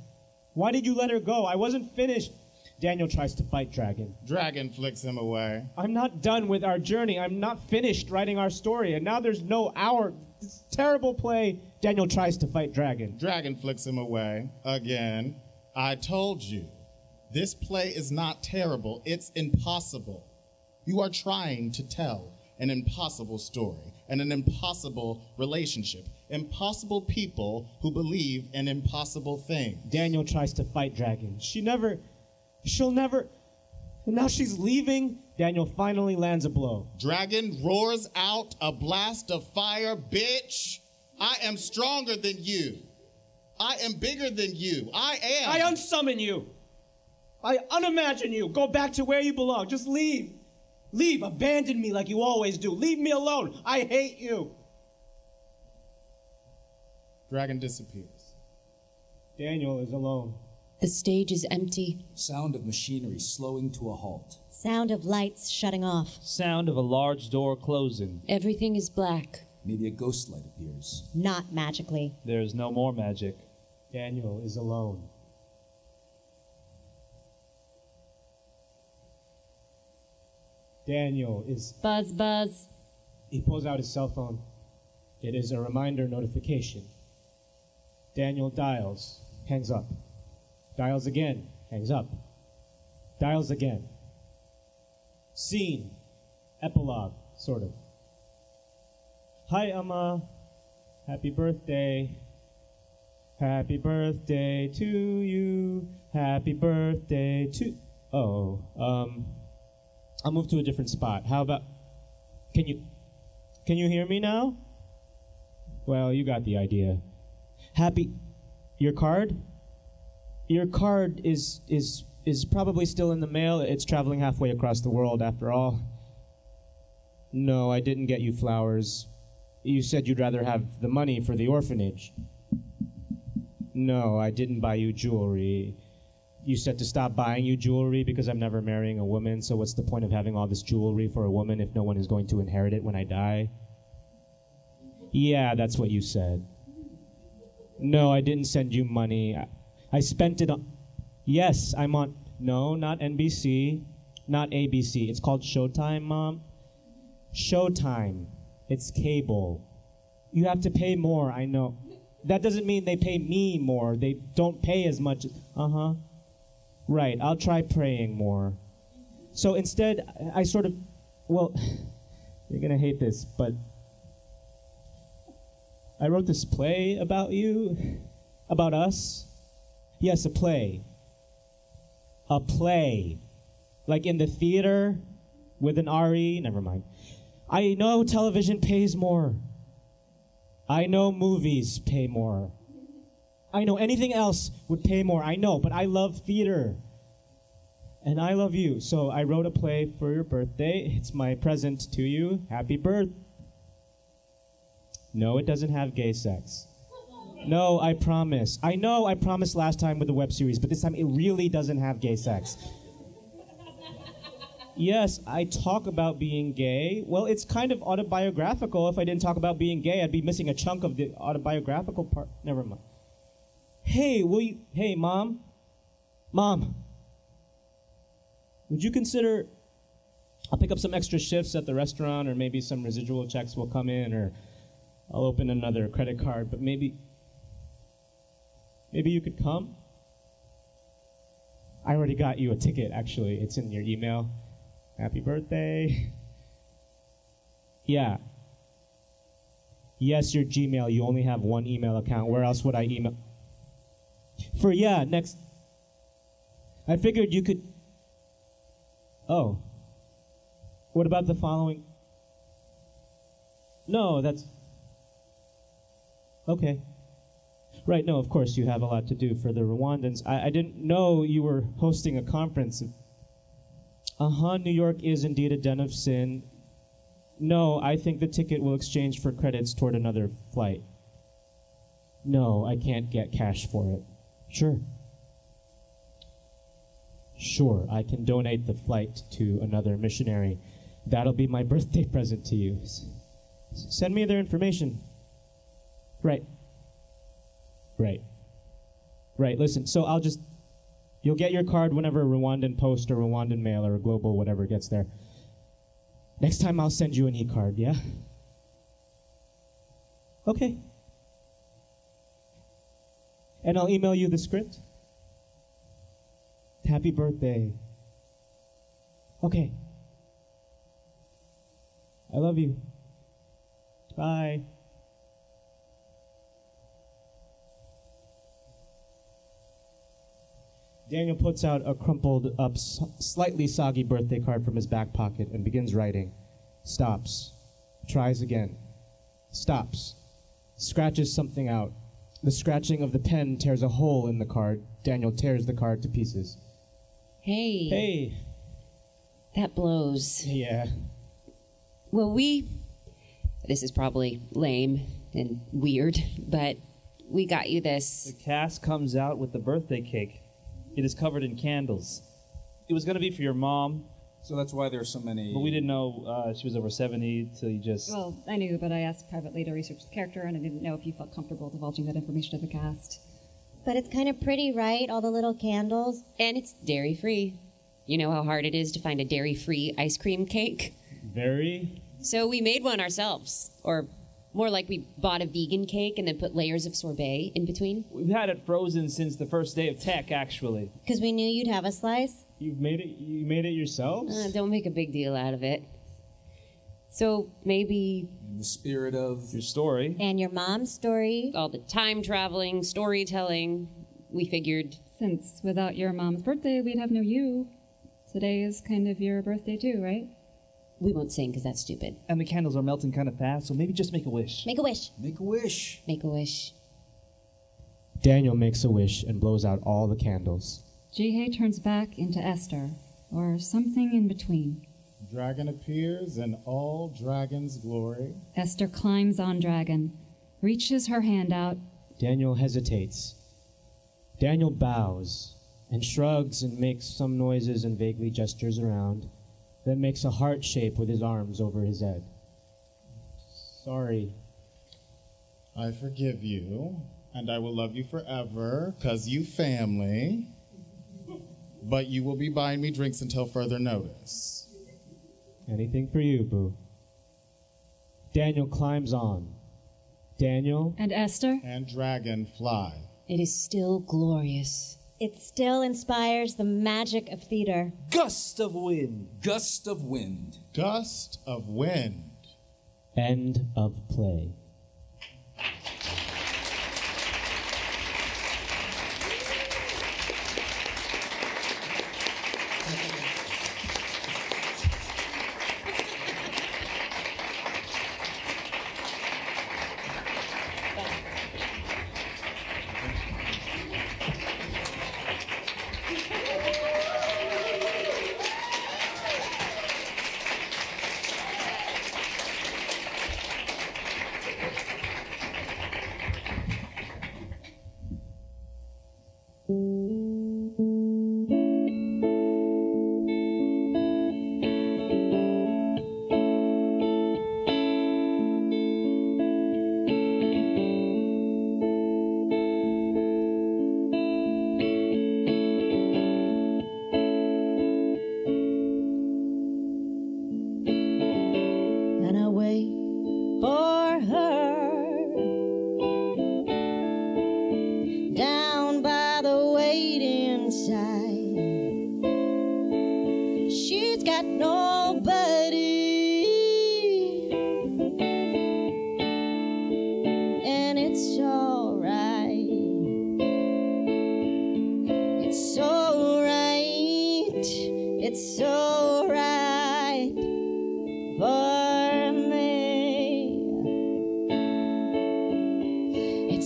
Why did you let her go? I wasn't finished. Daniel tries to fight Dragon. Dragon flicks him away. I'm not done with our journey. I'm not finished writing our story. And now there's no hour. This terrible play. Daniel tries to fight Dragon. Dragon flicks him away again. I told you, this play is not terrible, it's impossible. You are trying to tell an impossible story and an impossible relationship. Impossible people who believe in impossible things. Daniel tries to fight Dragon. She never. She'll never. And now she's leaving. Daniel finally lands a blow. Dragon roars out a blast of fire, bitch. I am stronger than you. I am bigger than you. I am. I unsummon you. I unimagine you. Go back to where you belong. Just leave. Leave. Abandon me like you always do. Leave me alone. I hate you. Dragon disappears. Daniel is alone. The stage is empty. Sound of machinery slowing to a halt. Sound of lights shutting off. Sound of a large door closing. Everything is black. Maybe a ghost light appears. Not magically. There is no more magic. Daniel is alone. Daniel is. Buzz, buzz. He pulls out his cell phone. It is a reminder notification. Daniel dials, hangs up. Dials again, hangs up. Dials again. Scene. Epilogue, sort of. Hi, Emma. Happy birthday. Happy birthday to you. Happy birthday to. Oh, um. I'll move to a different spot. How about. Can you. Can you hear me now? Well, you got the idea. Happy. Your card? Your card is is is probably still in the mail. It's traveling halfway across the world after all. No, I didn't get you flowers. You said you'd rather have the money for the orphanage. No, I didn't buy you jewelry. You said to stop buying you jewelry because I'm never marrying a woman, so what's the point of having all this jewelry for a woman if no one is going to inherit it when I die? Yeah, that's what you said. No, I didn't send you money. I, spent it on. Yes, I'm on. No, not NBC, not ABC. It's called Showtime, Mom. Showtime. It's cable. You have to pay more, I know. That doesn't mean they pay me more. They don't pay as much. Uh huh. Right, I'll try praying more. So instead, I sort of. Well, <sighs> you're gonna hate this, but. I wrote this play about you, about us. Yes, a play. A play. Like in the theater with an RE. Never mind. I know television pays more. I know movies pay more. I know anything else would pay more. I know, but I love theater. And I love you. So I wrote a play for your birthday. It's my present to you. Happy birth. No, it doesn't have gay sex. No, I promise. I know I promised last time with the web series, but this time it really doesn't have gay sex. Yes, I talk about being gay. Well, it's kind of autobiographical. If I didn't talk about being gay, I'd be missing a chunk of the autobiographical part. Never mind. Hey, will you? Hey, mom. Mom. Would you consider? I'll pick up some extra shifts at the restaurant, or maybe some residual checks will come in, or I'll open another credit card. But maybe, maybe you could come. I already got you a ticket. Actually, it's in your email. Happy birthday. <laughs> Yeah. Yes, your Gmail. You only have one email account. Where else would I email? For yeah, next. I figured you could. Oh. What about the following? No, that's. Okay. Right, no, of course, you have a lot to do for the Rwandans. I, I didn't know you were hosting a conference. Uh huh, New York is indeed a den of sin. No, I think the ticket will exchange for credits toward another flight. No, I can't get cash for it. Sure. Sure, I can donate the flight to another missionary. That'll be my <laughs> birthday present to you. S- send me their information. Right. Right. Right, listen, so I'll just. You'll get your card whenever Rwandan Post or Rwandan Mail or Global, whatever gets there. Next time I'll send you an e card, yeah? Okay. And I'll email you the script. Happy birthday. Okay. I love you. Bye. Daniel puts out a crumpled up, slightly soggy birthday card from his back pocket and begins writing. Stops. Tries again. Stops. Scratches something out. The scratching of the pen tears a hole in the card. Daniel tears the card to pieces. Hey. Hey. That blows. Yeah. Well, we. This is probably lame and weird, but we got you this. The cast comes out with the birthday cake. It is covered in candles. It was going to be for your mom, So that's why there are so many. but we didn't know uh, she was over 70 till you just. Well, I knew, but I asked privately to research the character, and I didn't know if you felt comfortable divulging that information to the cast. But it's kind of pretty, right? All the little candles. And it's dairy free. You know how hard it is to find a dairy free ice cream cake? Very. So we made one ourselves. Or more like we bought a vegan cake and then put layers of sorbet in between. We've had it frozen since the first day of tech, actually. Because we knew you'd have a slice. You've made it. You made it yourselves. Uh, don't make a big deal out of it. So maybe In the spirit of your story, And your mom's story. all the time traveling, storytelling, we figured Since without your mom's birthday, we'd have no you. Today is kind of your birthday too, right? We won't sing because that's stupid. And the candles are melting kind of fast, so maybe just make a wish. Make a wish. Make a wish. Make a wish. Daniel makes a wish and blows out all the candles. Jihei turns back into Esther, or something in between. Dragon appears in all dragon's glory. Esther climbs on Dragon, reaches her hand out. Daniel hesitates. Daniel bows and shrugs and makes some noises and vaguely gestures around, then makes a heart shape with his arms over his head. Sorry. I forgive you, and I will love you forever, cause you family. But you will be buying me drinks until further notice. Anything for you, Boo. Daniel climbs on. Daniel And Esther? And dragon fly. It is still glorious. It still inspires the magic of theater. Gust of wind. Gust of wind. Gust of wind. End of play.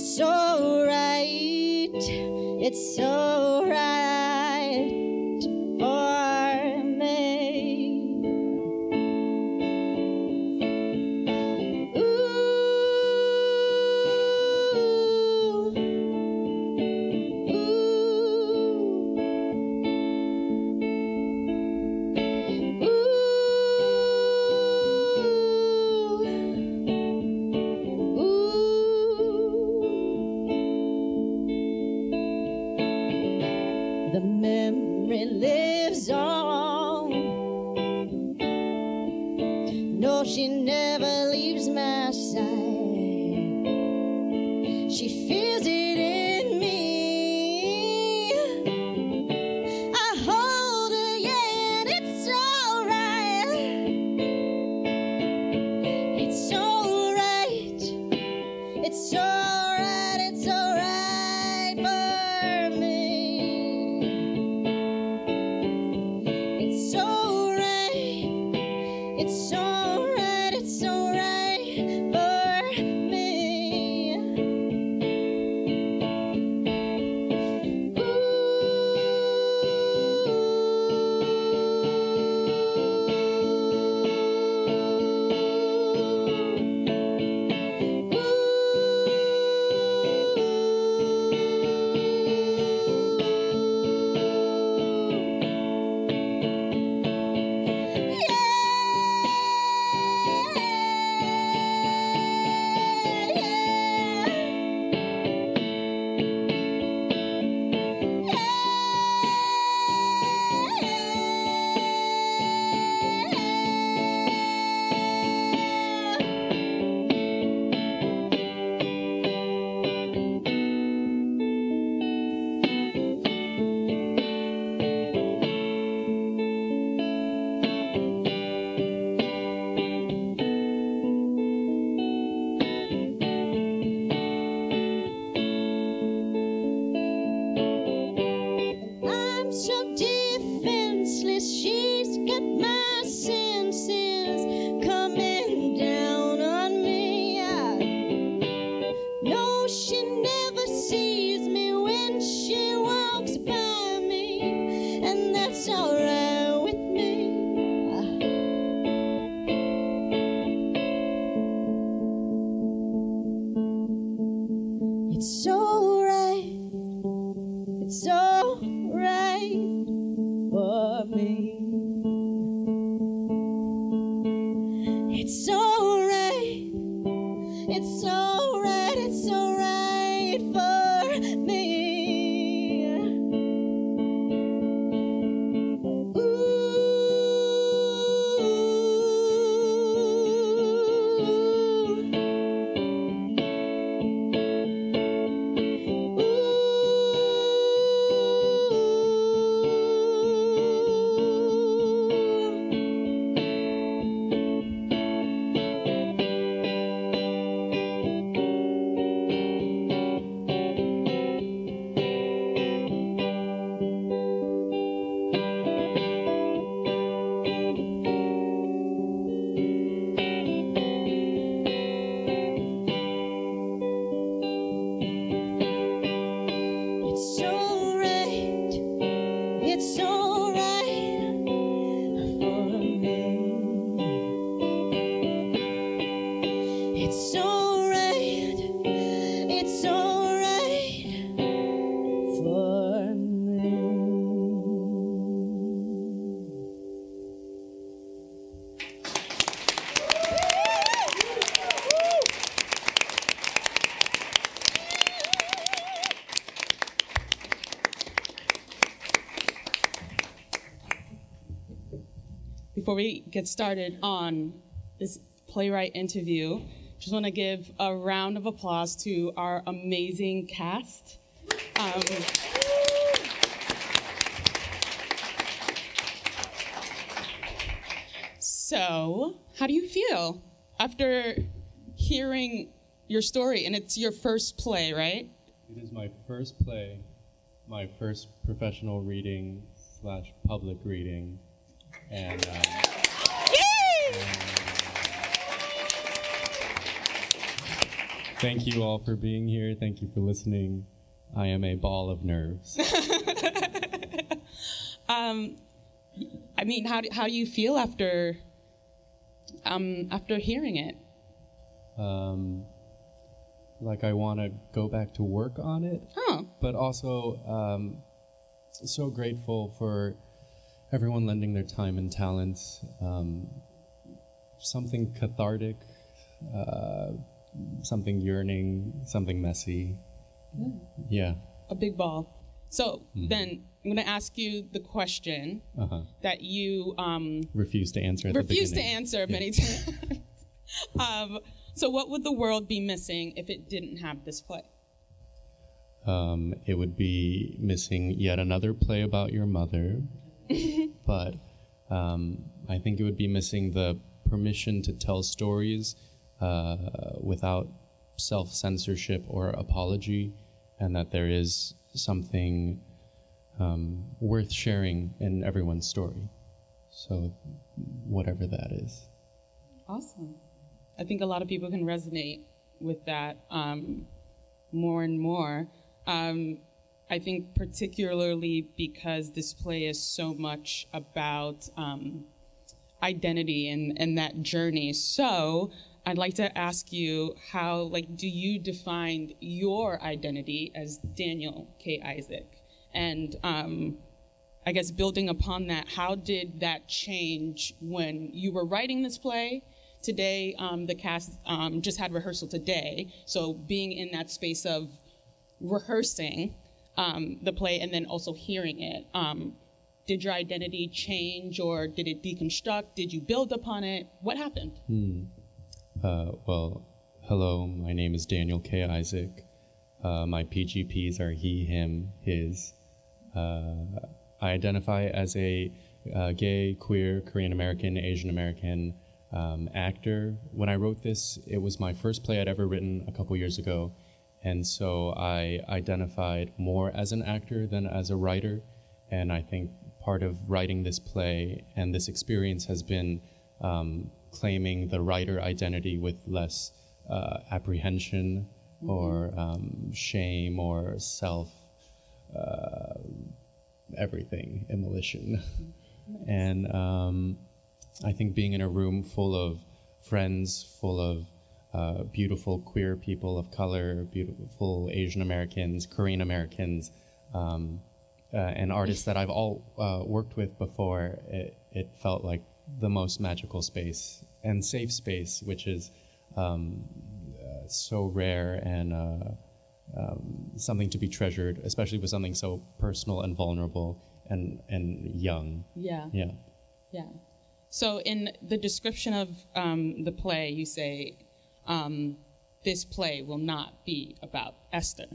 It's alright. It's alright Before we get started on this playwright interview, just want to give a round of applause to our amazing cast. Um, so, how do you feel after hearing your story? And it's your first play, right? It is my first play, my first professional reading slash public reading, and um, thank you all for being here. Thank you for listening. I am a ball of nerves. <laughs> Um, I mean, how do, how do you feel after um, after hearing it? Um, like I want to go back to work on it, Oh, but also um, so grateful for everyone lending their time and talents. Um, something cathartic, uh, something yearning, something messy. Yeah. a big ball. So Mhm. then I'm going to ask you the question Uh huh. that you um, Refuse to answer at the refuse to answer many times. <laughs> um, so, what would the world be missing if it didn't have this play? Um, it would be missing yet another play about your mother, <laughs> but um, I think it would be missing the permission to tell stories uh, without self censorship or apology, and that there is something um, worth sharing in everyone's story. So, whatever that is. Awesome. I think a lot of people can resonate with that um, more and more. Um, I think, particularly because this play is so much about um, identity and, and that journey. So, I'd like to ask you how, like, do you define your identity as Daniel K. Isaac? And um, I guess building upon that, how did that change when you were writing this play? Today, um, the cast um, just had rehearsal today, so being in that space of rehearsing um, the play and then also hearing it, um, did your identity change or did it deconstruct? Did you build upon it? What happened? Hmm. Uh, well, hello, my name is Daniel K. Isaac. Uh, my PGPs are he, him, his. Uh, I identify as a uh, gay, queer, Korean American, Asian American um, actor. When I wrote this, it was my first play I'd ever written a couple years ago, and so I identified more as an actor than as a writer. And I think part of writing this play and this experience has been um, claiming the writer identity with less uh, apprehension or um, shame or self uh, everything immolition. <laughs> and um, I think being in a room full of friends, full of uh, beautiful queer people of color, beautiful Asian Americans, Korean Americans, um, uh, and artists that I've all uh, worked with before, it, it felt like the most magical space and safe space, which is um, uh, so rare and uh, um, something to be treasured, especially with something so personal and vulnerable and and young. Yeah. Yeah. Yeah. So in the description of um, the play, you say, um, "This play will not be about Esther."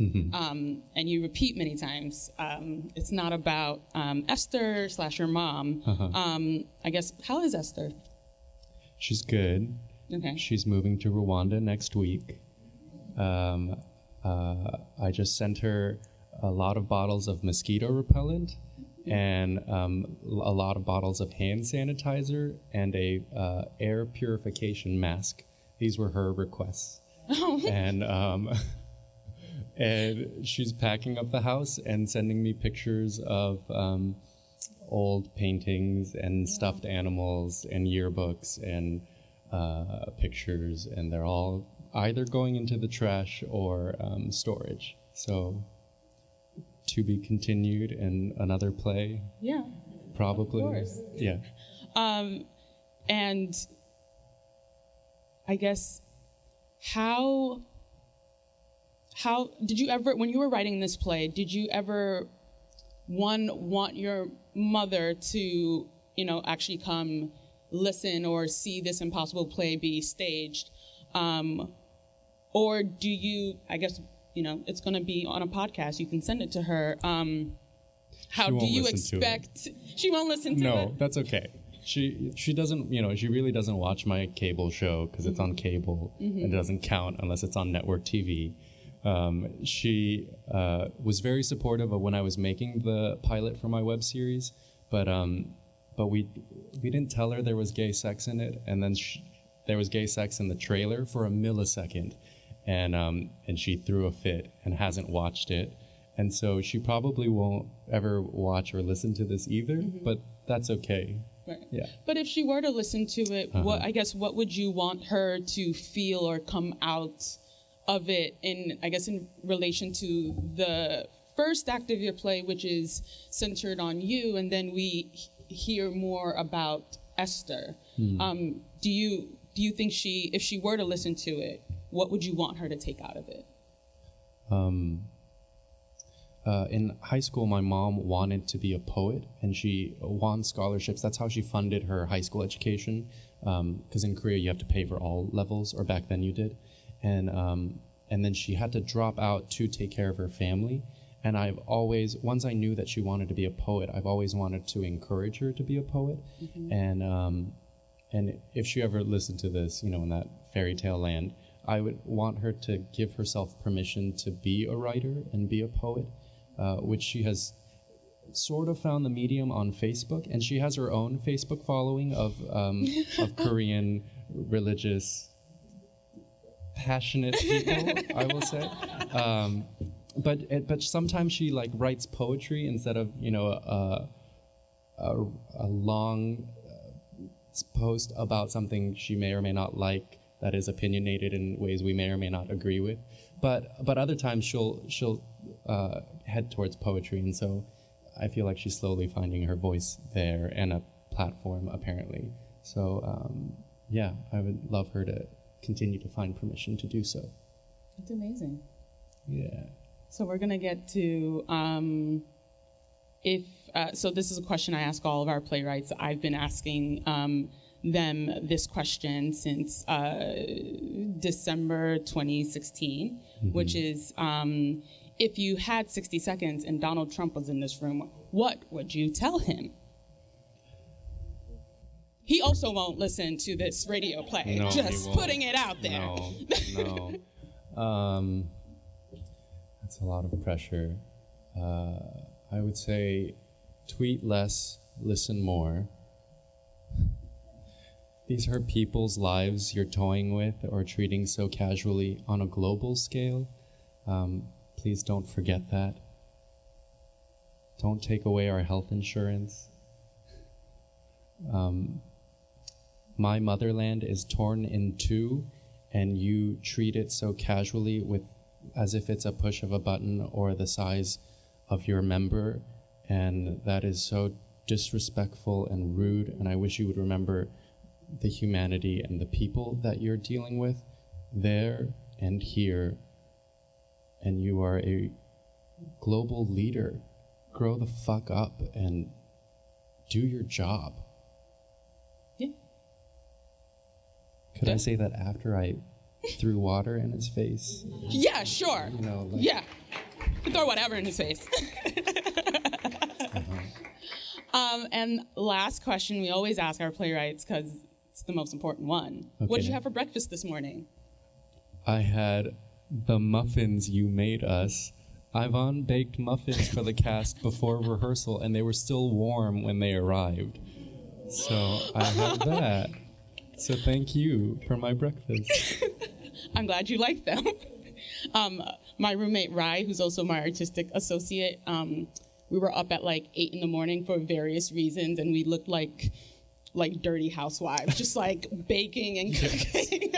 Mhm. Um, and you repeat many times, um, it's not about um, Esther slash your mom. Uh-huh. Um, I guess, how is Esther? She's good. Okay. She's moving to Rwanda next week. Um, uh, I just sent her a lot of bottles of mosquito repellent and um, a lot of bottles of hand sanitizer and a uh, air purification mask. These were her requests. <laughs> and um, <laughs> and she's packing up the house and sending me pictures of um, old paintings and stuffed animals and yearbooks and uh, pictures, and they're all either going into the trash or um, storage. So, to be continued in another play, Yeah. probably. course. Yeah. Um, and I guess how how did you ever when you were writing this play did you ever one want your mother to you know actually come listen or see this impossible play be staged um, or do you i guess you know it's going to be on a podcast you can send it to her um, how do you listen to it. expect she won't listen to no, it that's okay. She she doesn't you know she really doesn't watch my cable show because it's on cable Mhm. and it doesn't count unless it's on network TV. Um, she uh, was very supportive of when I was making the pilot for my web series, but um, but we we didn't tell her there was gay sex in it, and then sh there was gay sex in the trailer for a millisecond, and um, and she threw a fit and hasn't watched it, and so she probably won't ever watch or listen to this either. But that's okay. Right. Yeah. But if she were to listen to it, Uh-huh. I guess what would you want her to feel or come out of it in I guess in relation to the first act of your play, which is centered on you, and then we hear more about Esther. Hmm. Um, do you do you think she, if she were to listen to it, what would you want her to take out of it? Um, uh, in high school, my mom wanted to be a poet, and she won scholarships. That's how she funded her high school education. Because in Korea, you have to pay for all levels, or back then you did, and um, and then she had to drop out to take care of her family. And I've always, once I knew that she wanted to be a poet, I've always wanted to encourage her to be a poet. Mhm. And um, and if she ever listened to this, you know, in that fairy tale land, I would want her to give herself permission to be a writer and be a poet, uh, which she has sort of found the medium on Facebook, and she has her own Facebook following of um, <laughs> of Korean religious passionate people, I will say. Um, but it, but sometimes she like writes poetry instead of you know a a, a long uh, post about something she may or may not like that is opinionated in ways we may or may not agree with. But but other times she'll she'll uh, head towards poetry, and so I feel like she's slowly finding her voice there and a platform apparently. So um, yeah, I would love her to continue to find permission to do so. It's amazing. Yeah. So we're gonna get to um, if uh, so. This is a question I ask all of our playwrights. I've been asking um, them this question since uh, December 2016, which is um, if you had 60 seconds and Donald Trump was in this room, what would you tell him? He also won't listen to this radio play. No, Just putting it out there. No, no. <laughs> um, that's a lot of pressure. Uh, I would say tweet less, listen more. <laughs> These are people's lives you're toying with or treating so casually on a global scale. Um, please don't forget that. Don't take away our health insurance. Um, my motherland is torn in two, and you treat it so casually with as if it's a push of a button or the size of your member, and that is so disrespectful and rude. And I wish you would remember the humanity and the people that you're dealing with there and here. And you are a global leader. Grow the fuck up and do your job. Yeah. Could I say that after I threw water in his face? Yeah, sure. You know, like- yeah. Throw whatever in his face. <laughs> um, and last question we always ask our playwrights because it's the most important one. What did you have for breakfast this morning? I had the muffins you made us. Ivan baked muffins for the cast before rehearsal, and they were still warm when they arrived. So I have that. So thank you for my breakfast. <laughs> I'm glad you like them. <laughs> um, my roommate Rai, who's also my artistic associate, um, we were up at like eight in the morning for various reasons, and we looked like like dirty housewives, just like baking and <laughs> cooking.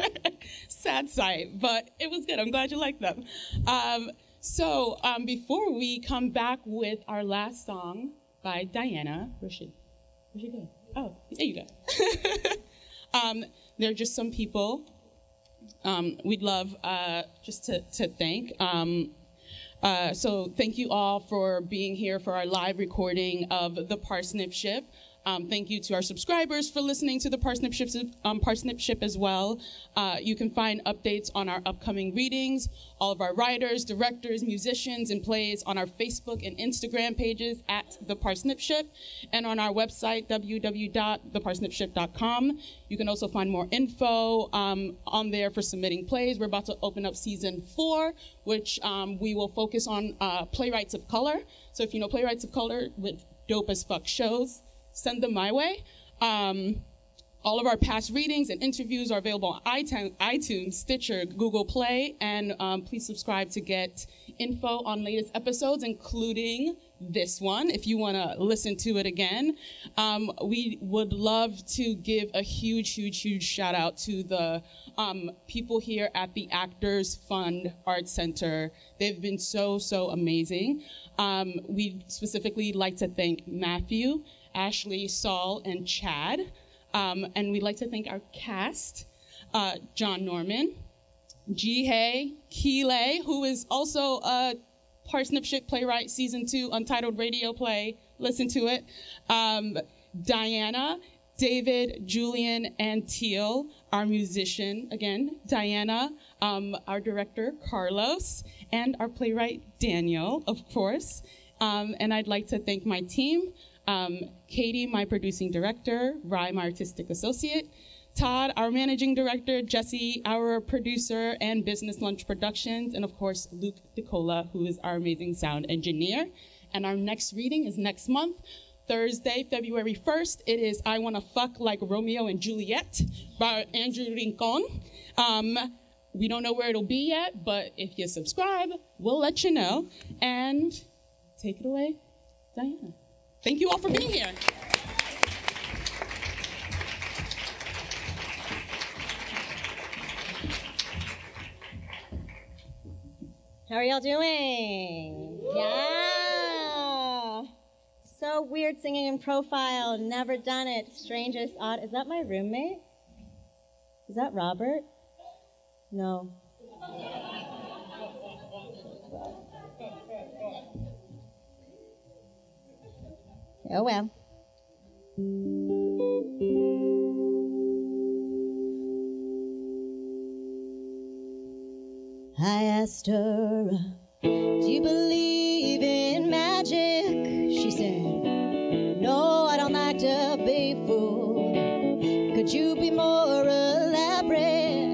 Sad sight, but it was good. I'm glad you like them. Um, so um, before we come back with our last song by Diana, where should where should go? Oh, there you go. <laughs> um, there are just some people um, we'd love uh, just to, to thank. Um, uh, so thank you all for being here for our live recording of the Parsnip Ship. Um, thank you to our subscribers for listening to the Parsnip Ship, um, Parsnip Ship as well. Uh, you can find updates on our upcoming readings, all of our writers, directors, musicians, and plays on our Facebook and Instagram pages at the Parsnip Ship, and on our website www.theparsnipship.com. You can also find more info um, on there for submitting plays. We're about to open up season four, which um, we will focus on uh, playwrights of color. So if you know playwrights of color with dope as fuck shows, send them my way. Um, all of our past readings and interviews are available on iTunes, Stitcher, Google Play, and um, please subscribe to get info on latest episodes, including this one, if you want to listen to it again. Um, we would love to give a huge, huge, huge shout out to the um, people here at the Actors Fund Arts Center. They've been so, so amazing. Um, we specifically like to thank Matthew, Ashley, Saul, and Chad. Um, and we'd like to thank our cast, uh, John Norman, Jihei Keeley, who is also a Parsnip Playwright Season 2 Untitled Radio Play. Listen to it. Um, Diana, David, Julian, and Teal, our musician, again, Diana, um, our director, Carlos, and our playwright, Daniel, of course. Um, and I'd like to thank my team. Um, Katie, my producing director, Rye, my artistic associate, Todd, our managing director, Jesse, our producer and business lunch productions, and of course, Luke DeCola, who is our amazing sound engineer. And our next reading is next month, Thursday, February 1st. It is I Wanna Fuck Like Romeo and Juliet by Andrew Rincon. Um, we don't know where it'll be yet, but if you subscribe, we'll let you know. And take it away, Diana. Thank you all for being here. How are y'all doing? Yeah. So weird singing in profile. Never done it. Strangest, odd. Is that my roommate? Is that Robert? No. Oh well. I asked her, Do you believe in magic? She said, No, I don't like to be fooled. Could you be more elaborate?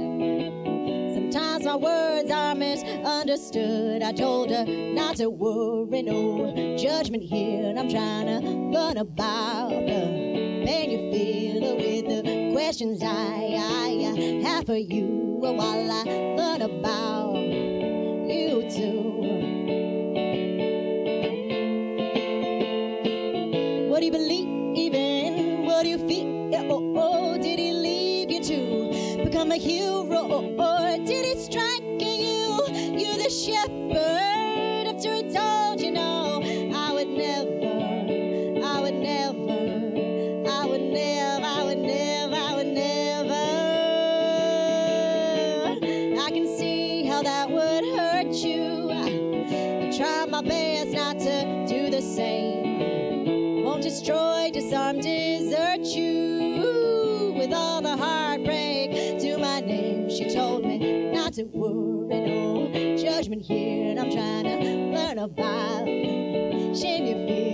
Sometimes my words are misunderstood. I told her not to worry, no judgment here. And I'm trying to learn about the pain you feel with the questions I, I, I have for you while I learn about you too. What do you believe in? What do you feel? Oh, oh, did he leave you to become a hero? it would. hurt you. I try my best not to do the same. Won't destroy disarm desert you. With all the heartbreak to my name she told me not to woo judgment here, and I'm trying to learn about shame you feel